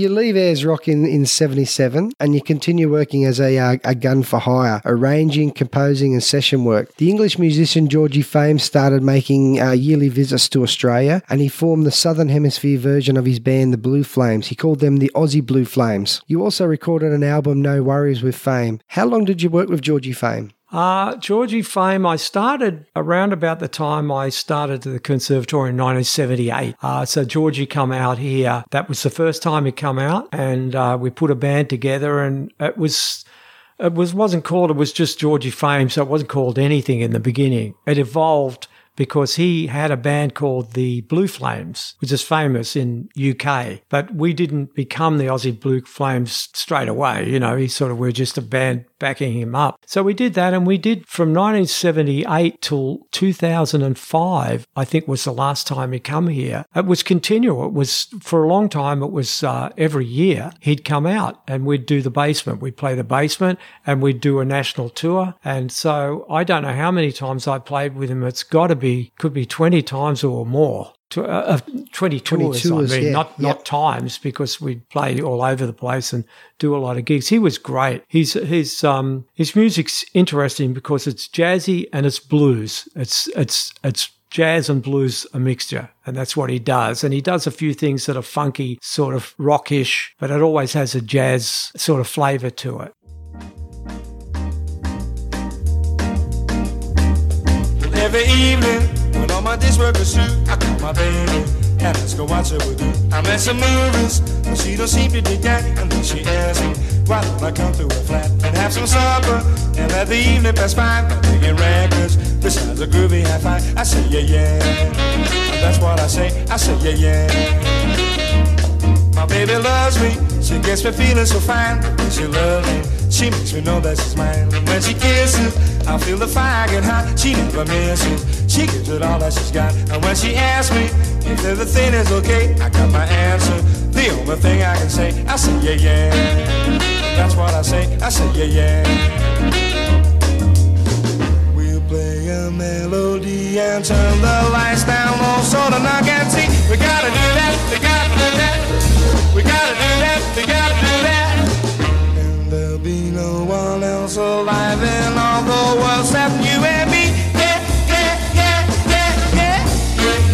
You, leave Ayers Rock in, in 77 and you continue working as a, uh, a gun for hire, arranging, composing, and session work. The English musician Georgie Fame started making uh, yearly visits to Australia and he formed the Southern Hemisphere version of his band, the Blue Flames. He called them the Aussie Blue Flames. You also recorded an album, No Worries, with Fame. How long did you work with Georgie Fame? Uh, Georgie Fame, I started around about the time I started the conservatory in 1978. Uh, so Georgie come out here. That was the first time he come out and uh, we put a band together and it was it was wasn't called it was just Georgie Fame, so it wasn't called anything in the beginning. It evolved because he had a band called the Blue Flames, which is famous in UK. But we didn't become the Aussie Blue Flames straight away. You know, he sort of we are just a band backing him up. So we did that, and we did from 1978 till 2005. I think was the last time he come here. It was continual. It was for a long time. It was uh, every year he'd come out, and we'd do the basement. We'd play the basement, and we'd do a national tour. And so I don't know how many times I played with him. It's got to be could be 20 times or more. Tw- uh, uh, 20 tours, tours, I mean, yeah. not not Yep. times because we'd play all over the place and do a lot of gigs. He was great. His his um his music's interesting because it's jazzy and it's blues. It's it's it's jazz and blues a mixture and that's what he does and he does a few things that are funky sort of rockish but it always has a jazz sort of flavor to it Every evening, when all my dishwork is through, I call my baby and let's go watch her with you. I'm at some movies, but she don't seem to dig that. And then she asks me, why don't I come to her flat and have some supper? And let the evening pass by by digging records. Besides a groovy high five, I say yeah yeah. That's what I say, I say yeah yeah. My baby loves me, she gets me feeling so fine. She loves me, she makes me know that she's mine. And when she kisses, I feel the fire get hot. She never misses, she gives it all that she's got. And when she asks me if everything is okay, I got my answer. The only thing I can say, I say yeah yeah. That's what I say, I say yeah yeah. We'll play a melody and turn the lights down low so the knock can see. We gotta do that, we. We gotta do that, we gotta do that. And there'll be no one else alive in all the world except you and me. Yeah, yeah, yeah, yeah,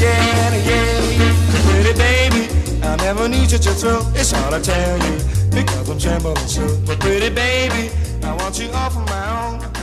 yeah, yeah, yeah. Pretty baby, I never need you to thrill. It's hard to tell you because I'm trembling so. But pretty baby, I want you all for my own.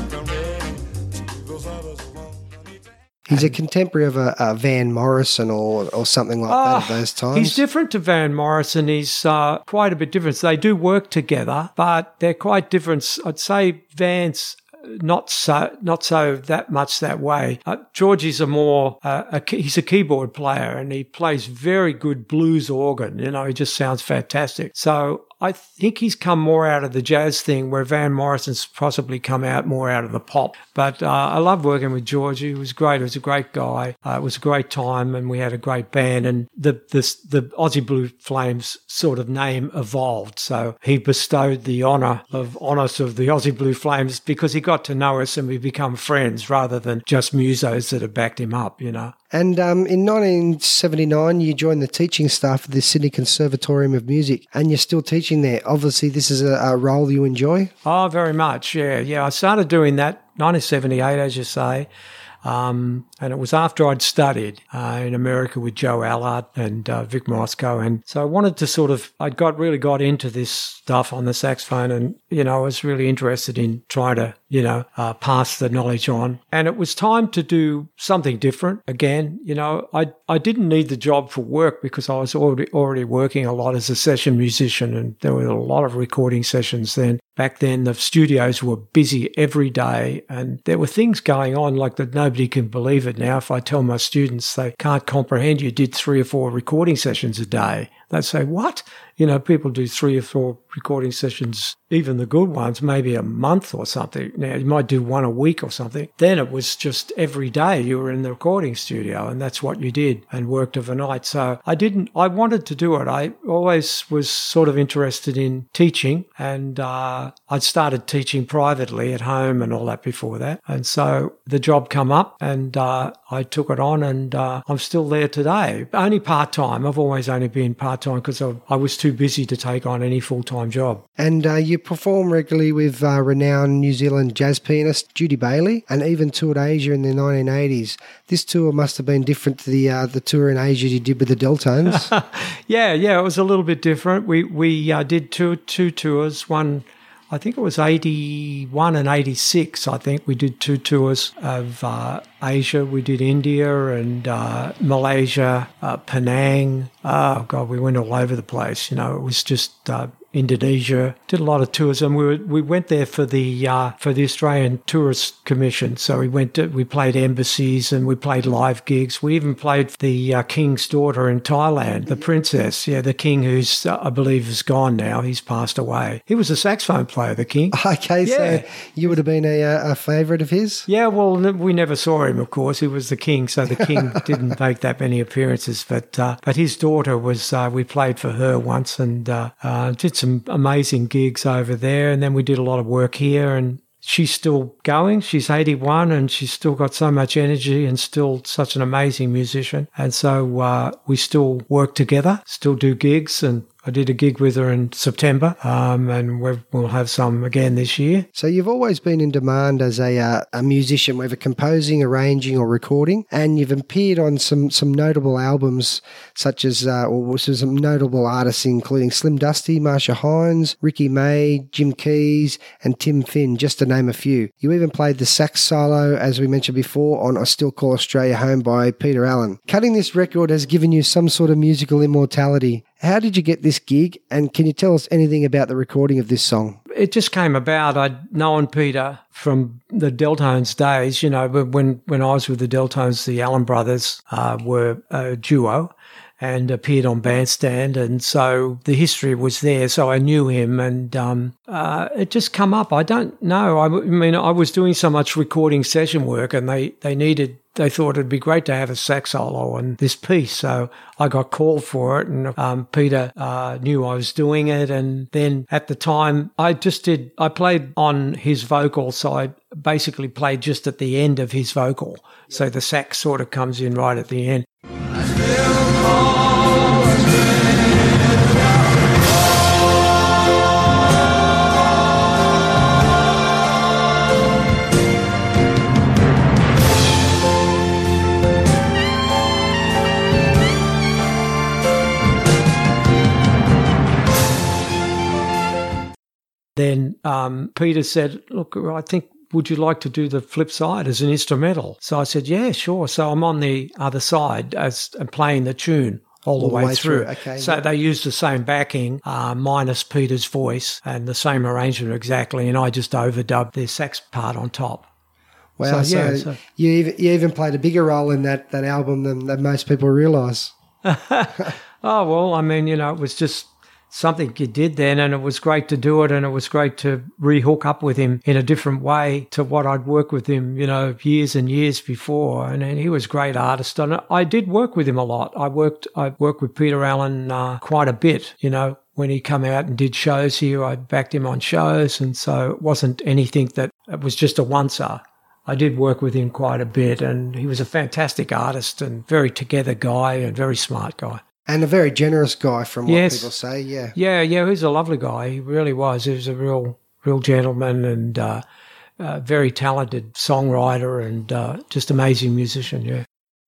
He's a contemporary of a, a Van Morrison or, or something like that at those times. Ah, He's different to Van Morrison. He's uh, quite a bit different. So They do work together, but they're quite different. I'd say Van's not so not so that much that way. Uh, Georgie's a more uh, a, he's a keyboard player and he plays very good blues organ. You know, he just sounds fantastic. So I think he's come more out of the jazz thing, where Van Morrison's possibly come out more out of the pop. But uh, I love working with Georgie. He was great. He was a great guy. Uh, it was a great time, and we had a great band. And the the the Aussie Blue Flames sort of name evolved. So he bestowed the honour of honours of the Aussie Blue Flames because he got to know us and we become friends rather than just musos that have backed him up. You know. And um, in 1979, you joined the teaching staff of the Sydney Conservatorium of Music, and you're still teaching there. Obviously, this is a, a role you enjoy. Oh, very much. Yeah, yeah. I started doing that 1978, as you say. Um, and it was after I'd studied uh, in America with Joe Allard and uh, Vic Morosco, and so I wanted to sort of I got really got into this stuff on the saxophone, and you know I was really interested in trying to you know uh, pass the knowledge on, and it was time to do something different again. You know I I didn't need the job for work because I was already already working a lot as a session musician, and there were a lot of recording sessions then. Back then, the studios were busy every day, and there were things going on like that nobody can believe it now. If I tell my students, they can't comprehend you did three or four recording sessions a day. They'd say, What? You know, people do three or four recording sessions, even the good ones, maybe a month or something. Now, you might do one a week or something. Then it was just every day you were in the recording studio, and that's what you did and worked overnight. So I didn't, I wanted to do it. I always was sort of interested in teaching, and uh, I'd started teaching privately at home and all that before that. And so the job come up, and uh, I took it on, and uh, I'm still there today. Only part time. I've always only been part time because I, was too busy to take on any full time job. And uh, you perform regularly with uh, renowned New Zealand jazz pianist Judy Bailey, and even toured Asia in the 1980s. This tour must have been different to the uh, the tour in Asia you did with the Delltones. Yeah, yeah, it was a little bit different. We we uh, did two two tours. One, I think it was eighty one and eighty six. I think we did two tours of uh, Asia. We did India and uh, Malaysia, uh, Penang. Oh God, we went all over the place. You know, it was just Indonesia. Did a lot of tourism. we were, we went there for the uh, for the Australian Tourist Commission. So we went to, we played embassies and we played live gigs. We even played the uh, King's daughter in Thailand, the princess. Yeah, the King, who's uh, I believe is gone now. He's passed away. He was a saxophone player, the King. Okay, Yeah. so you would have been a, uh, a favourite of his? Yeah, well, we never saw him. Of course, he was the king, so the king didn't make that many appearances. But uh, but his daughter was. Uh, we played for her once and uh, uh, did some amazing gigs over there. And then we did a lot of work here. And she's still going. She's eighty one, and she's still got so much energy and still such an amazing musician. And so uh, we still work together, still do gigs and. I did a gig with her in September, um, and we'll have some again this year. So you've always been in demand as a, uh, a musician, whether composing, arranging, or recording, and you've appeared on some some notable albums, such as uh, or some notable artists, including Slim Dusty, Marcia Hines, Ricky May, Jim Keays, and Tim Finn, just to name a few. You even played the sax solo, as we mentioned before, on "I Still Call Australia Home" by Peter Allen. Cutting this record has given you some sort of musical immortality. How did you get this gig, and can you tell us anything about the recording of this song? it just came about. I'd known Peter from the Delltones days. You know, when when I was with the Delltones, the Allen brothers uh, were a duo and appeared on Bandstand, and so the history was there. So I knew him, and um, uh, it just come up. I don't know. I mean, I was doing so much recording session work, and they they needed. They thought it'd be great to have a sax solo on this piece, so I got called for it, and um, Peter uh, knew I was doing it. And then at the time, I just did. I played on his vocal, so I basically played just at the end of his vocal. So the sax sort of comes in right at the end. Then um, Peter said, "Look, I think." Would you like to do the flip side as an instrumental? So I said, yeah, sure. So I'm on the other side as and playing the tune all the, way, through. okay, so yeah. they used the same backing, uh, minus Peter's voice and the same arrangement exactly, and I just overdubbed their sax part on top. Wow, So, so, yeah, so- you even you even played a bigger role in that that album than, than most people realise. Oh well, I mean, you know, it was just something you did then, and it was great to do it, and it was great to re-hook up with him in a different way to what I'd worked with him, you know, years and years before. And, and he was a great artist, and I did work with him a lot. I worked, I worked with Peter Allen uh, quite a bit, you know. When he come out and did shows here, I backed him on shows, and so it wasn't anything that it was just a once-er. I did work with him quite a bit, and he was a fantastic artist and very together guy and very smart guy. And a very generous guy, from what Yes. people say. Yeah. Yeah, yeah, he was a lovely guy. He really was. He was a real, real gentleman and uh, uh, very talented songwriter and uh, just amazing musician. Yeah.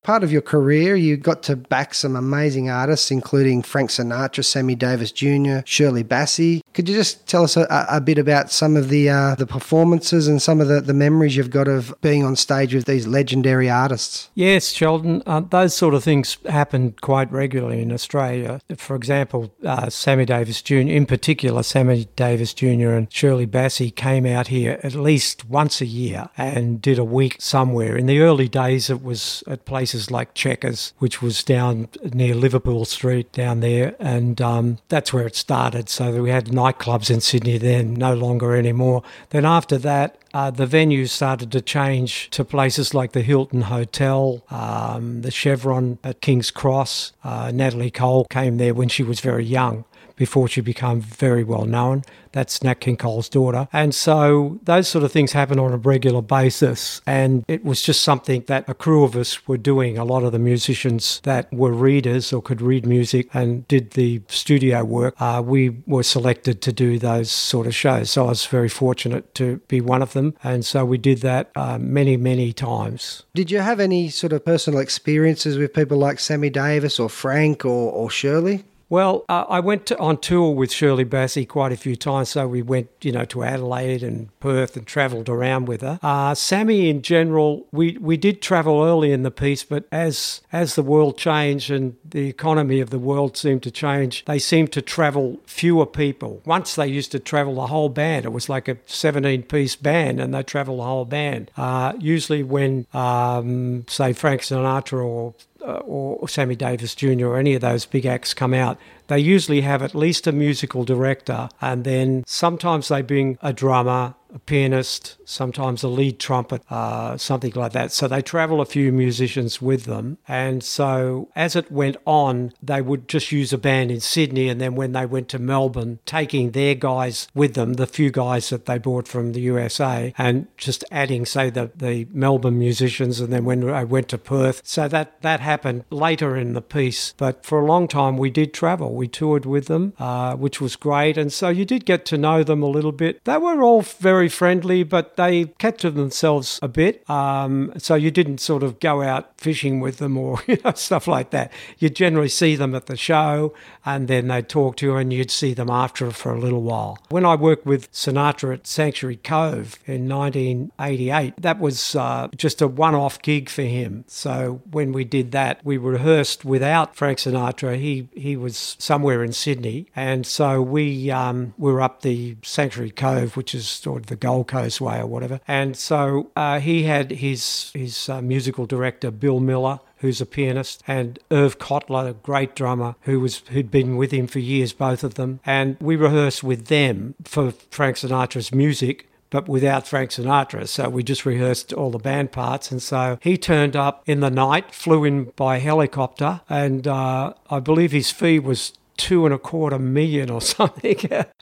Part of your career, you got to back some amazing artists, including Frank Sinatra, Sammy Davis Jr., Shirley Bassey. Could you just tell us a, a bit about some of the uh, the performances and some of the, the memories you've got of being on stage with these legendary artists? Yes, Sheldon. Uh, those sort of things happen quite regularly in Australia. For example, uh, Sammy Davis Jr., in particular, Sammy Davis Jr. and Shirley Bassey came out here at least once a year and did a week somewhere. In the early days, it was at places like Checkers, which was down near Liverpool Street down there, and um, that's where it started. So we had nightclubs in Sydney then, no longer anymore. Then after that, uh, the venues started to change to places like the Hilton Hotel, um, the Chevron at King's Cross. Uh, Natalie Cole came there when she was very young. Before she became very well known. That's Nat King Cole's daughter. And so those sort of things happen on a regular basis. And it was just something that a crew of us were doing. A lot of the musicians that were readers or could read music and did the studio work, uh, we were selected to do those sort of shows. So I was very fortunate to be one of them. And so we did that uh, many, many times. Did you have any sort of personal experiences with people like Sammy Davis or Frank or, or Shirley? Well, uh, I went to, on tour with Shirley Bassey quite a few times. So we went, you know, to Adelaide and Perth and travelled around with her. Uh, Sammy, in general, we, we did travel early in the piece, but as as the world changed and the economy of the world seemed to change, they seemed to travel fewer people. Once they used to travel the whole band. It was like a 17 piece band, and they travel the whole band. Uh, usually, when um, say Frank Sinatra or uh, or Sammy Davis Jr. or any of those big acts come out, they usually have at least a musical director, and then sometimes they bring a drummer, a pianist, sometimes a lead trumpet, uh, something like that. So they travel a few musicians with them. And so as it went on, they would just use a band in Sydney. And then when they went to Melbourne, taking their guys with them, the few guys that they brought from the USA, and just adding, say, the, the Melbourne musicians. And then when I went to Perth, so that, that happened later in the piece. But for a long time, we did travel. We toured with them, uh, which was great. And so you did get to know them a little bit. They were all very friendly, but they kept to themselves a bit. Um, so you didn't sort of go out fishing with them or you know, stuff like that. You generally see them at the show and then they'd talk to you and you'd see them after for a little while. When I worked with Sinatra at Sanctuary Cove in 1988, that was uh, just a one off gig for him. So when we did that, we rehearsed without Frank Sinatra. He, he was somewhere in Sydney. And so we, um, we were up the Sanctuary Cove, which is sort of the Gold Coast way or whatever. And so uh, he had his, his uh, musical director, Bill Miller, who's a pianist, and Irv Cottler, a great drummer, who was who'd been with him for years, both of them. And we rehearsed with them for Frank Sinatra's music. But without Frank Sinatra, so we just rehearsed all the band parts. And so he turned up in the night, flew in by helicopter, and uh, I believe his fee was two and a quarter million or something.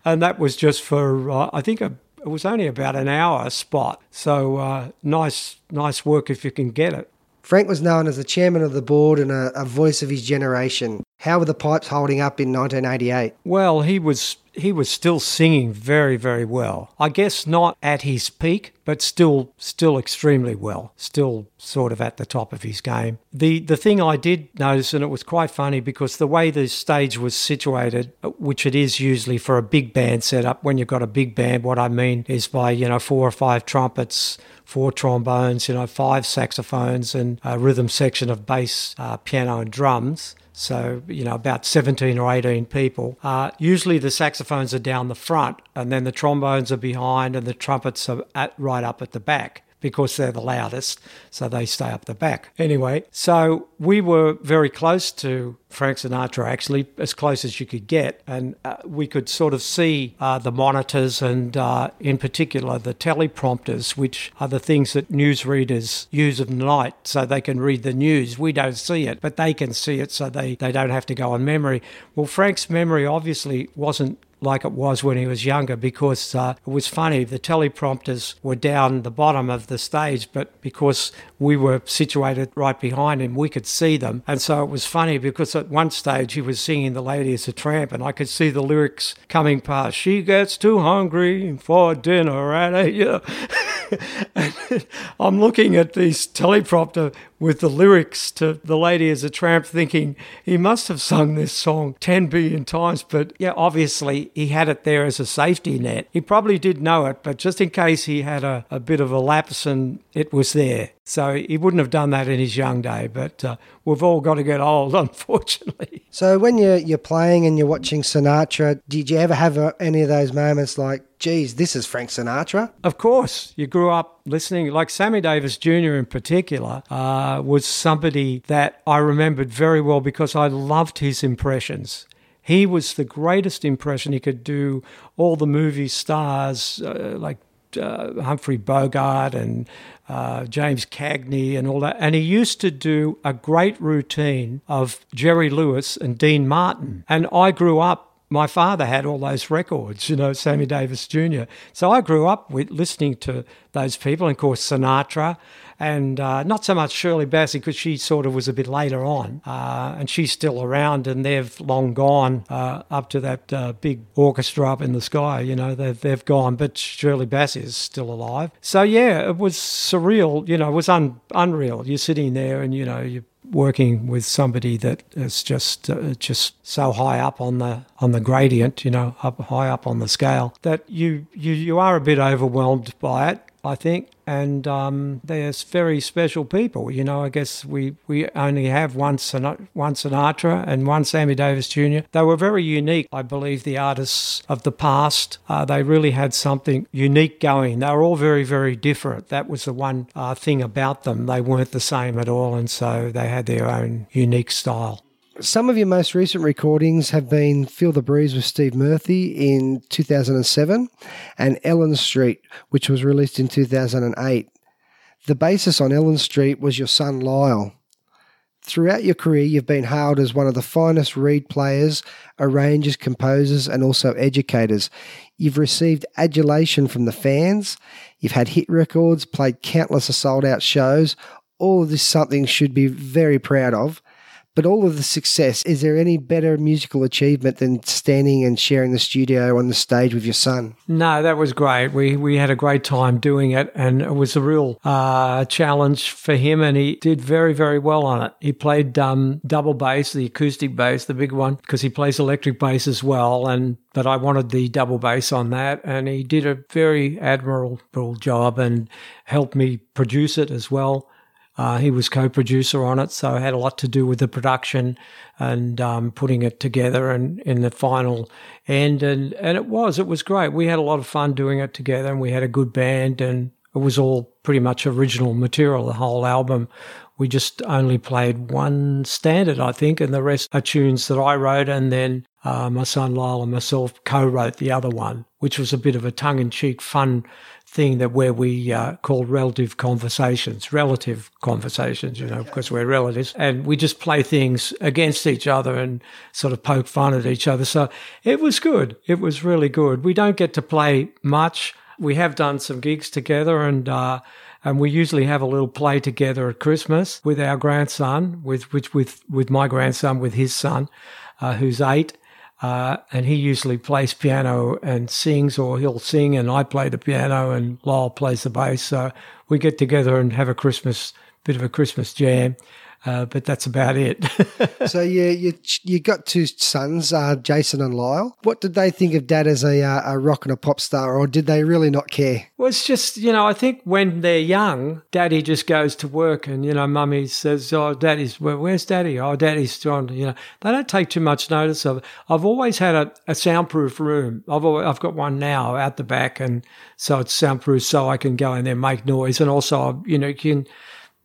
and that was just for, uh, I think, a, it was only about an hour spot. So uh, nice, nice work if you can get it. Frank was known as the chairman of the board and a, a voice of his generation. How were the pipes holding up in 1988? Well, he was he was still singing very very well. I guess not at his peak, but still still extremely well. Still sort of at the top of his game. The the thing I did notice and it was quite funny because the way the stage was situated, which it is usually for a big band setup when you've got a big band, what I mean is by, you know, four or five trumpets, four trombones, you know, five saxophones, and a rhythm section of bass, uh, piano, and drums. So, you know, about 17 or 18 people. Uh, usually the saxophones are down the front, and then the trombones are behind, and the trumpets are at, right up at the back because they're the loudest, so they stay up the back. Anyway, so we were very close to Frank Sinatra, actually, as close as you could get, and uh, we could sort of see uh, the monitors and, uh, in particular, the teleprompters, which are the things that newsreaders use at night so they can read the news. We don't see it, but they can see it so they, they don't have to go on memory. Well, Frank's memory obviously wasn't like it was when he was younger because uh, it was funny. The teleprompters were down the bottom of the stage, but because we were situated right behind him, we could see them. And so it was funny because at one stage he was singing The Lady is a Tramp, and I could see the lyrics coming past. She gets too hungry for dinner at you know. I'm looking at this teleprompter with the lyrics to The Lady is a Tramp, thinking he must have sung this song 10 billion times. But yeah, obviously he had it there as a safety net. He probably did know it, but just in case he had a, a bit of a lapse and it was there. So he wouldn't have done that in his young day, but uh, we've all got to get old, unfortunately. So when you're, you're playing and you're watching Sinatra, did you ever have uh, any of those moments like, geez, this is Frank Sinatra? Of course, you grew up listening, like Sammy Davis Jr. in particular, uh, was somebody that I remembered very well because I loved his impressions. He was the greatest impression. He could do all the movie stars uh, like uh, Humphrey Bogart and uh, James Cagney and all that. And he used to do a great routine of Jerry Lewis and Dean Martin. And I grew up my father had all those records, you know, Sammy Davis Jr. So I grew up with listening to those people, and of course Sinatra, and uh, not so much Shirley Bassey because she sort of was a bit later on, uh, and she's still around, and they've long gone uh, up to that uh, big orchestra up in the sky. You know, they've they've gone, but Shirley Bassey is still alive. So yeah, it was surreal. You know, it was un- unreal. You're sitting there, and you know you working with somebody that is just uh, just so high up on the on the gradient, you know, up high up on the scale that you you you are a bit overwhelmed by it. I think, and um, they're very special people. You know, I guess we, we only have one, one Sinatra and one Sammy Davis Jr. They were very unique, I believe, the artists of the past. Uh, they really had something unique going. They were all very, very different. That was the one uh, thing about them. They weren't the same at all, and so they had their own unique style. Some of your most recent recordings have been Feel the Breeze with Steve Murphy in 2007 and Ellen Street, which was released in 2008. The basis on Ellen Street was your son Lyle. Throughout your career, you've been hailed as one of the finest reed players, arrangers, composers, and also educators. You've received adulation from the fans. You've had hit records, played countless sold out shows. All of this something should be very proud of. But all of the success, is there any better musical achievement than standing and sharing the studio on the stage with your son? No, that was great. We we had a great time doing it, and it was a real uh, challenge for him, and he did very very well on it. He played um, double bass, the acoustic bass, the big one, because he plays electric bass as well, and but I wanted the double bass on that, and he did a very admirable job and helped me produce it as well. Uh, he was co-producer on it, so had a lot to do with the production and um, putting it together and in the final end. And and it was it was great. We had a lot of fun doing it together, and we had a good band, and it was all pretty much original material. The whole album. We just only played one standard, I think, and the rest are tunes that I wrote, and then uh, my son Lyle and myself co-wrote the other one, which was a bit of a tongue-in-cheek, fun thing that where we uh, call relative conversations, relative conversations, you know, because we're relatives, and we just play things against each other and sort of poke fun at each other. So it was good. It was really good. We don't get to play much. We have done some gigs together, and uh, and we usually have a little play together at Christmas with our grandson, with which with with my grandson, with his son, uh, who's eight uh, and he usually plays piano and sings, or he'll sing and I play the piano and Lyle plays the bass. So we get together and have a Christmas, bit of a Christmas jam. Uh, but that's about it. so you you you got two sons, uh, Jason and Lyle. What did they think of Dad as a uh, a rock and a pop star, or did they really not care? well, it's just, you know, I think when they're young, daddy just goes to work and, you know, mummy says, oh, daddy's, well, where's daddy? Oh, daddy's to, you know, they don't take too much notice of it. I've always had a, a soundproof room. I've always, I've got one now out the back and so it's soundproof so I can go in there and make noise. And also, you know, you can,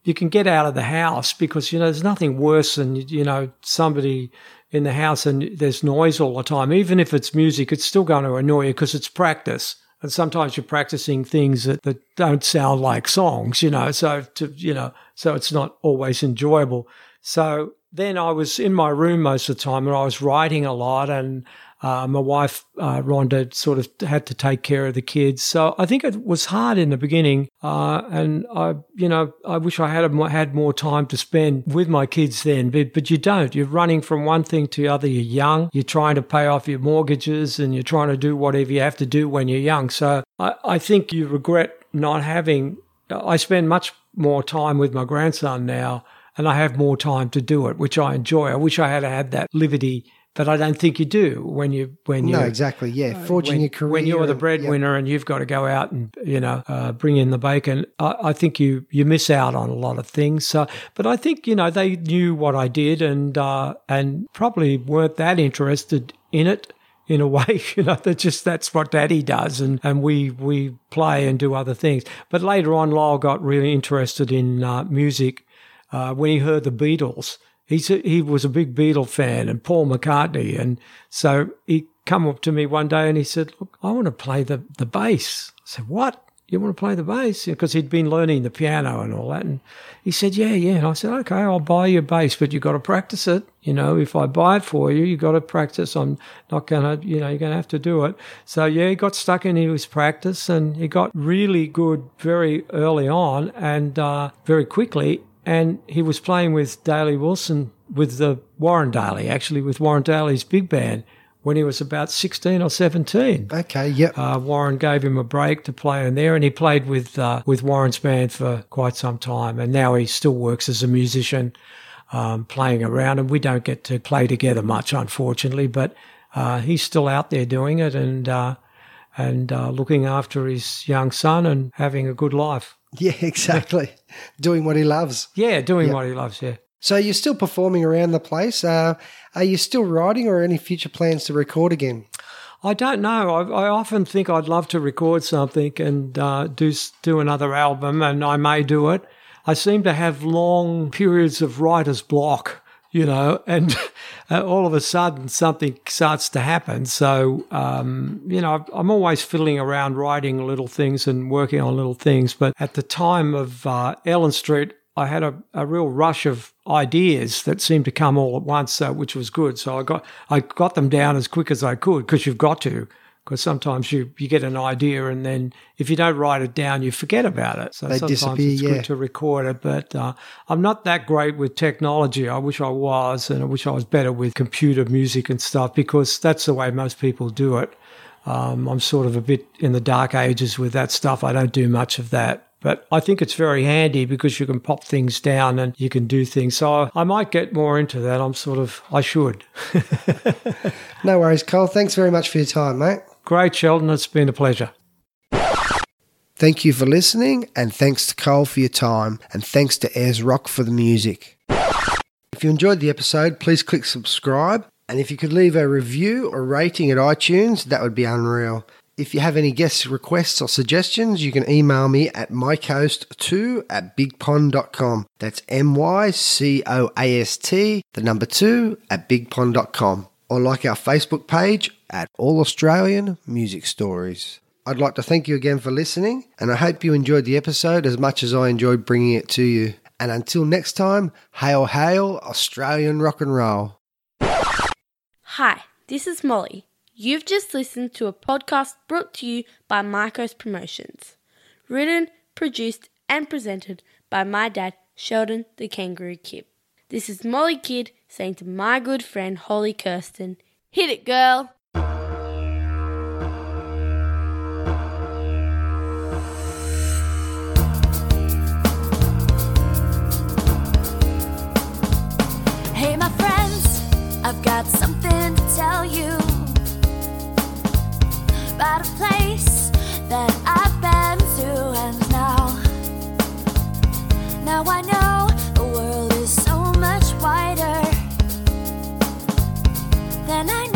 you can get out of the house because you know there's nothing worse than you know somebody in the house and there's noise all the time. Even if it's music, it's still going to annoy you because it's practice. And sometimes you're practicing things that, that don't sound like songs, you know. So to you know, so it's not always enjoyable. So then I was in my room most of the time and I was writing a lot and uh, my wife, uh, Rhonda, sort of had to take care of the kids. So I think it was hard in the beginning. Uh, and I, you know, I wish I had a, had more time to spend with my kids then, but, but you don't. You're running from one thing to the other. You're young. You're trying to pay off your mortgages and you're trying to do whatever you have to do when you're young. So I, I think you regret not having, I spend much more time with my grandson now and I have more time to do it, which I enjoy. I wish I had had that liberty but I don't think you do when you when you No, exactly. Yeah, forging when, your career. when you're the and- breadwinner and you've got to go out and you know uh, bring in the bacon. I, I think you you miss out on a lot of things. So, but I think you know they knew what I did and uh, and probably weren't that interested in it. In a way, you know, that just that's what Daddy does, and, and we we play and do other things. But later on, Lyle got really interested in uh, music uh, when he heard the Beatles. He's a, he was a big Beatle fan and Paul McCartney, and so he come up to me one day and he said, "Look, I want to play the the bass." I said, "What? You want to play the bass?" Because he'd been learning the piano and all that, and he said, "Yeah, yeah." And I said, "Okay, I'll buy you a bass, but you've got to practice it. You know, if I buy it for you, you've got to practice. I'm not gonna, you know, you're gonna have to do it." So yeah, he got stuck in his practice, and he got really good very early on and uh, very quickly and he was playing with Daly Wilson with the Warren Daly, actually with Warren Daly's big band when he was about 16 or 17. Okay, yep. Uh, Warren gave him a break to play in there, and he played with uh, with Warren's band for quite some time. And now he still works as a musician um, playing around, and we don't get to play together much, unfortunately. But uh, he's still out there doing it and uh, and uh, looking after his young son and having a good life. Yeah, exactly. Doing what he loves. Yeah, doing Yep. what he loves. Yeah. So you're still performing around the place. Uh, are you still writing or any future plans to record again? I don't know. I, I often think I'd love to record something and uh, do do another album, and I may do it. I seem to have long periods of writer's block, you know, and uh, all of a sudden something starts to happen. So, um, you know, I'm always fiddling around writing little things and working on little things. But at the time of uh, Ellen Street, I had a, a real rush of ideas that seemed to come all at once, uh, which was good. So I got I got them down as quick as I could because you've got to. Because sometimes you, you get an idea and then if you don't write it down, you forget about it. So They sometimes it's yeah. good to record it. But uh, I'm not that great with technology. I wish I was, and I wish I was better with computer music and stuff because that's the way most people do it. Um, I'm sort of a bit in the dark ages with that stuff. I don't do much of that. But I think it's very handy because you can pop things down and you can do things. So I might get more into that. I'm sort of, I should. No worries, Col. Thanks very much for your time, mate. Great, Sheldon. It's been a pleasure. Thank you for listening, and thanks to Col for your time, and thanks to Ayers Rock for the music. If you enjoyed the episode, please click subscribe, and if you could leave a review or rating at iTunes, that would be unreal. If you have any guest requests or suggestions, you can email me at mycoast2 at bigpond.com. That's M Y C O A S T, the number 2 at bigpond.com. Or like our Facebook page at All Australian Music Stories. I'd like to thank you again for listening, and I hope you enjoyed the episode as much as I enjoyed bringing it to you. And until next time, hail, hail, Australian rock and roll. Hi, this is Molly. You've just listened to a podcast brought to you by Marcos Promotions. Written, produced, and presented by my dad, Sheldon the Kangaroo Kid. This is Molly Kid saying to my good friend Holly Kirsten, Hit it, girl! I've got something to tell you about a place that I've been to, and now, now I know the world is so much wider than I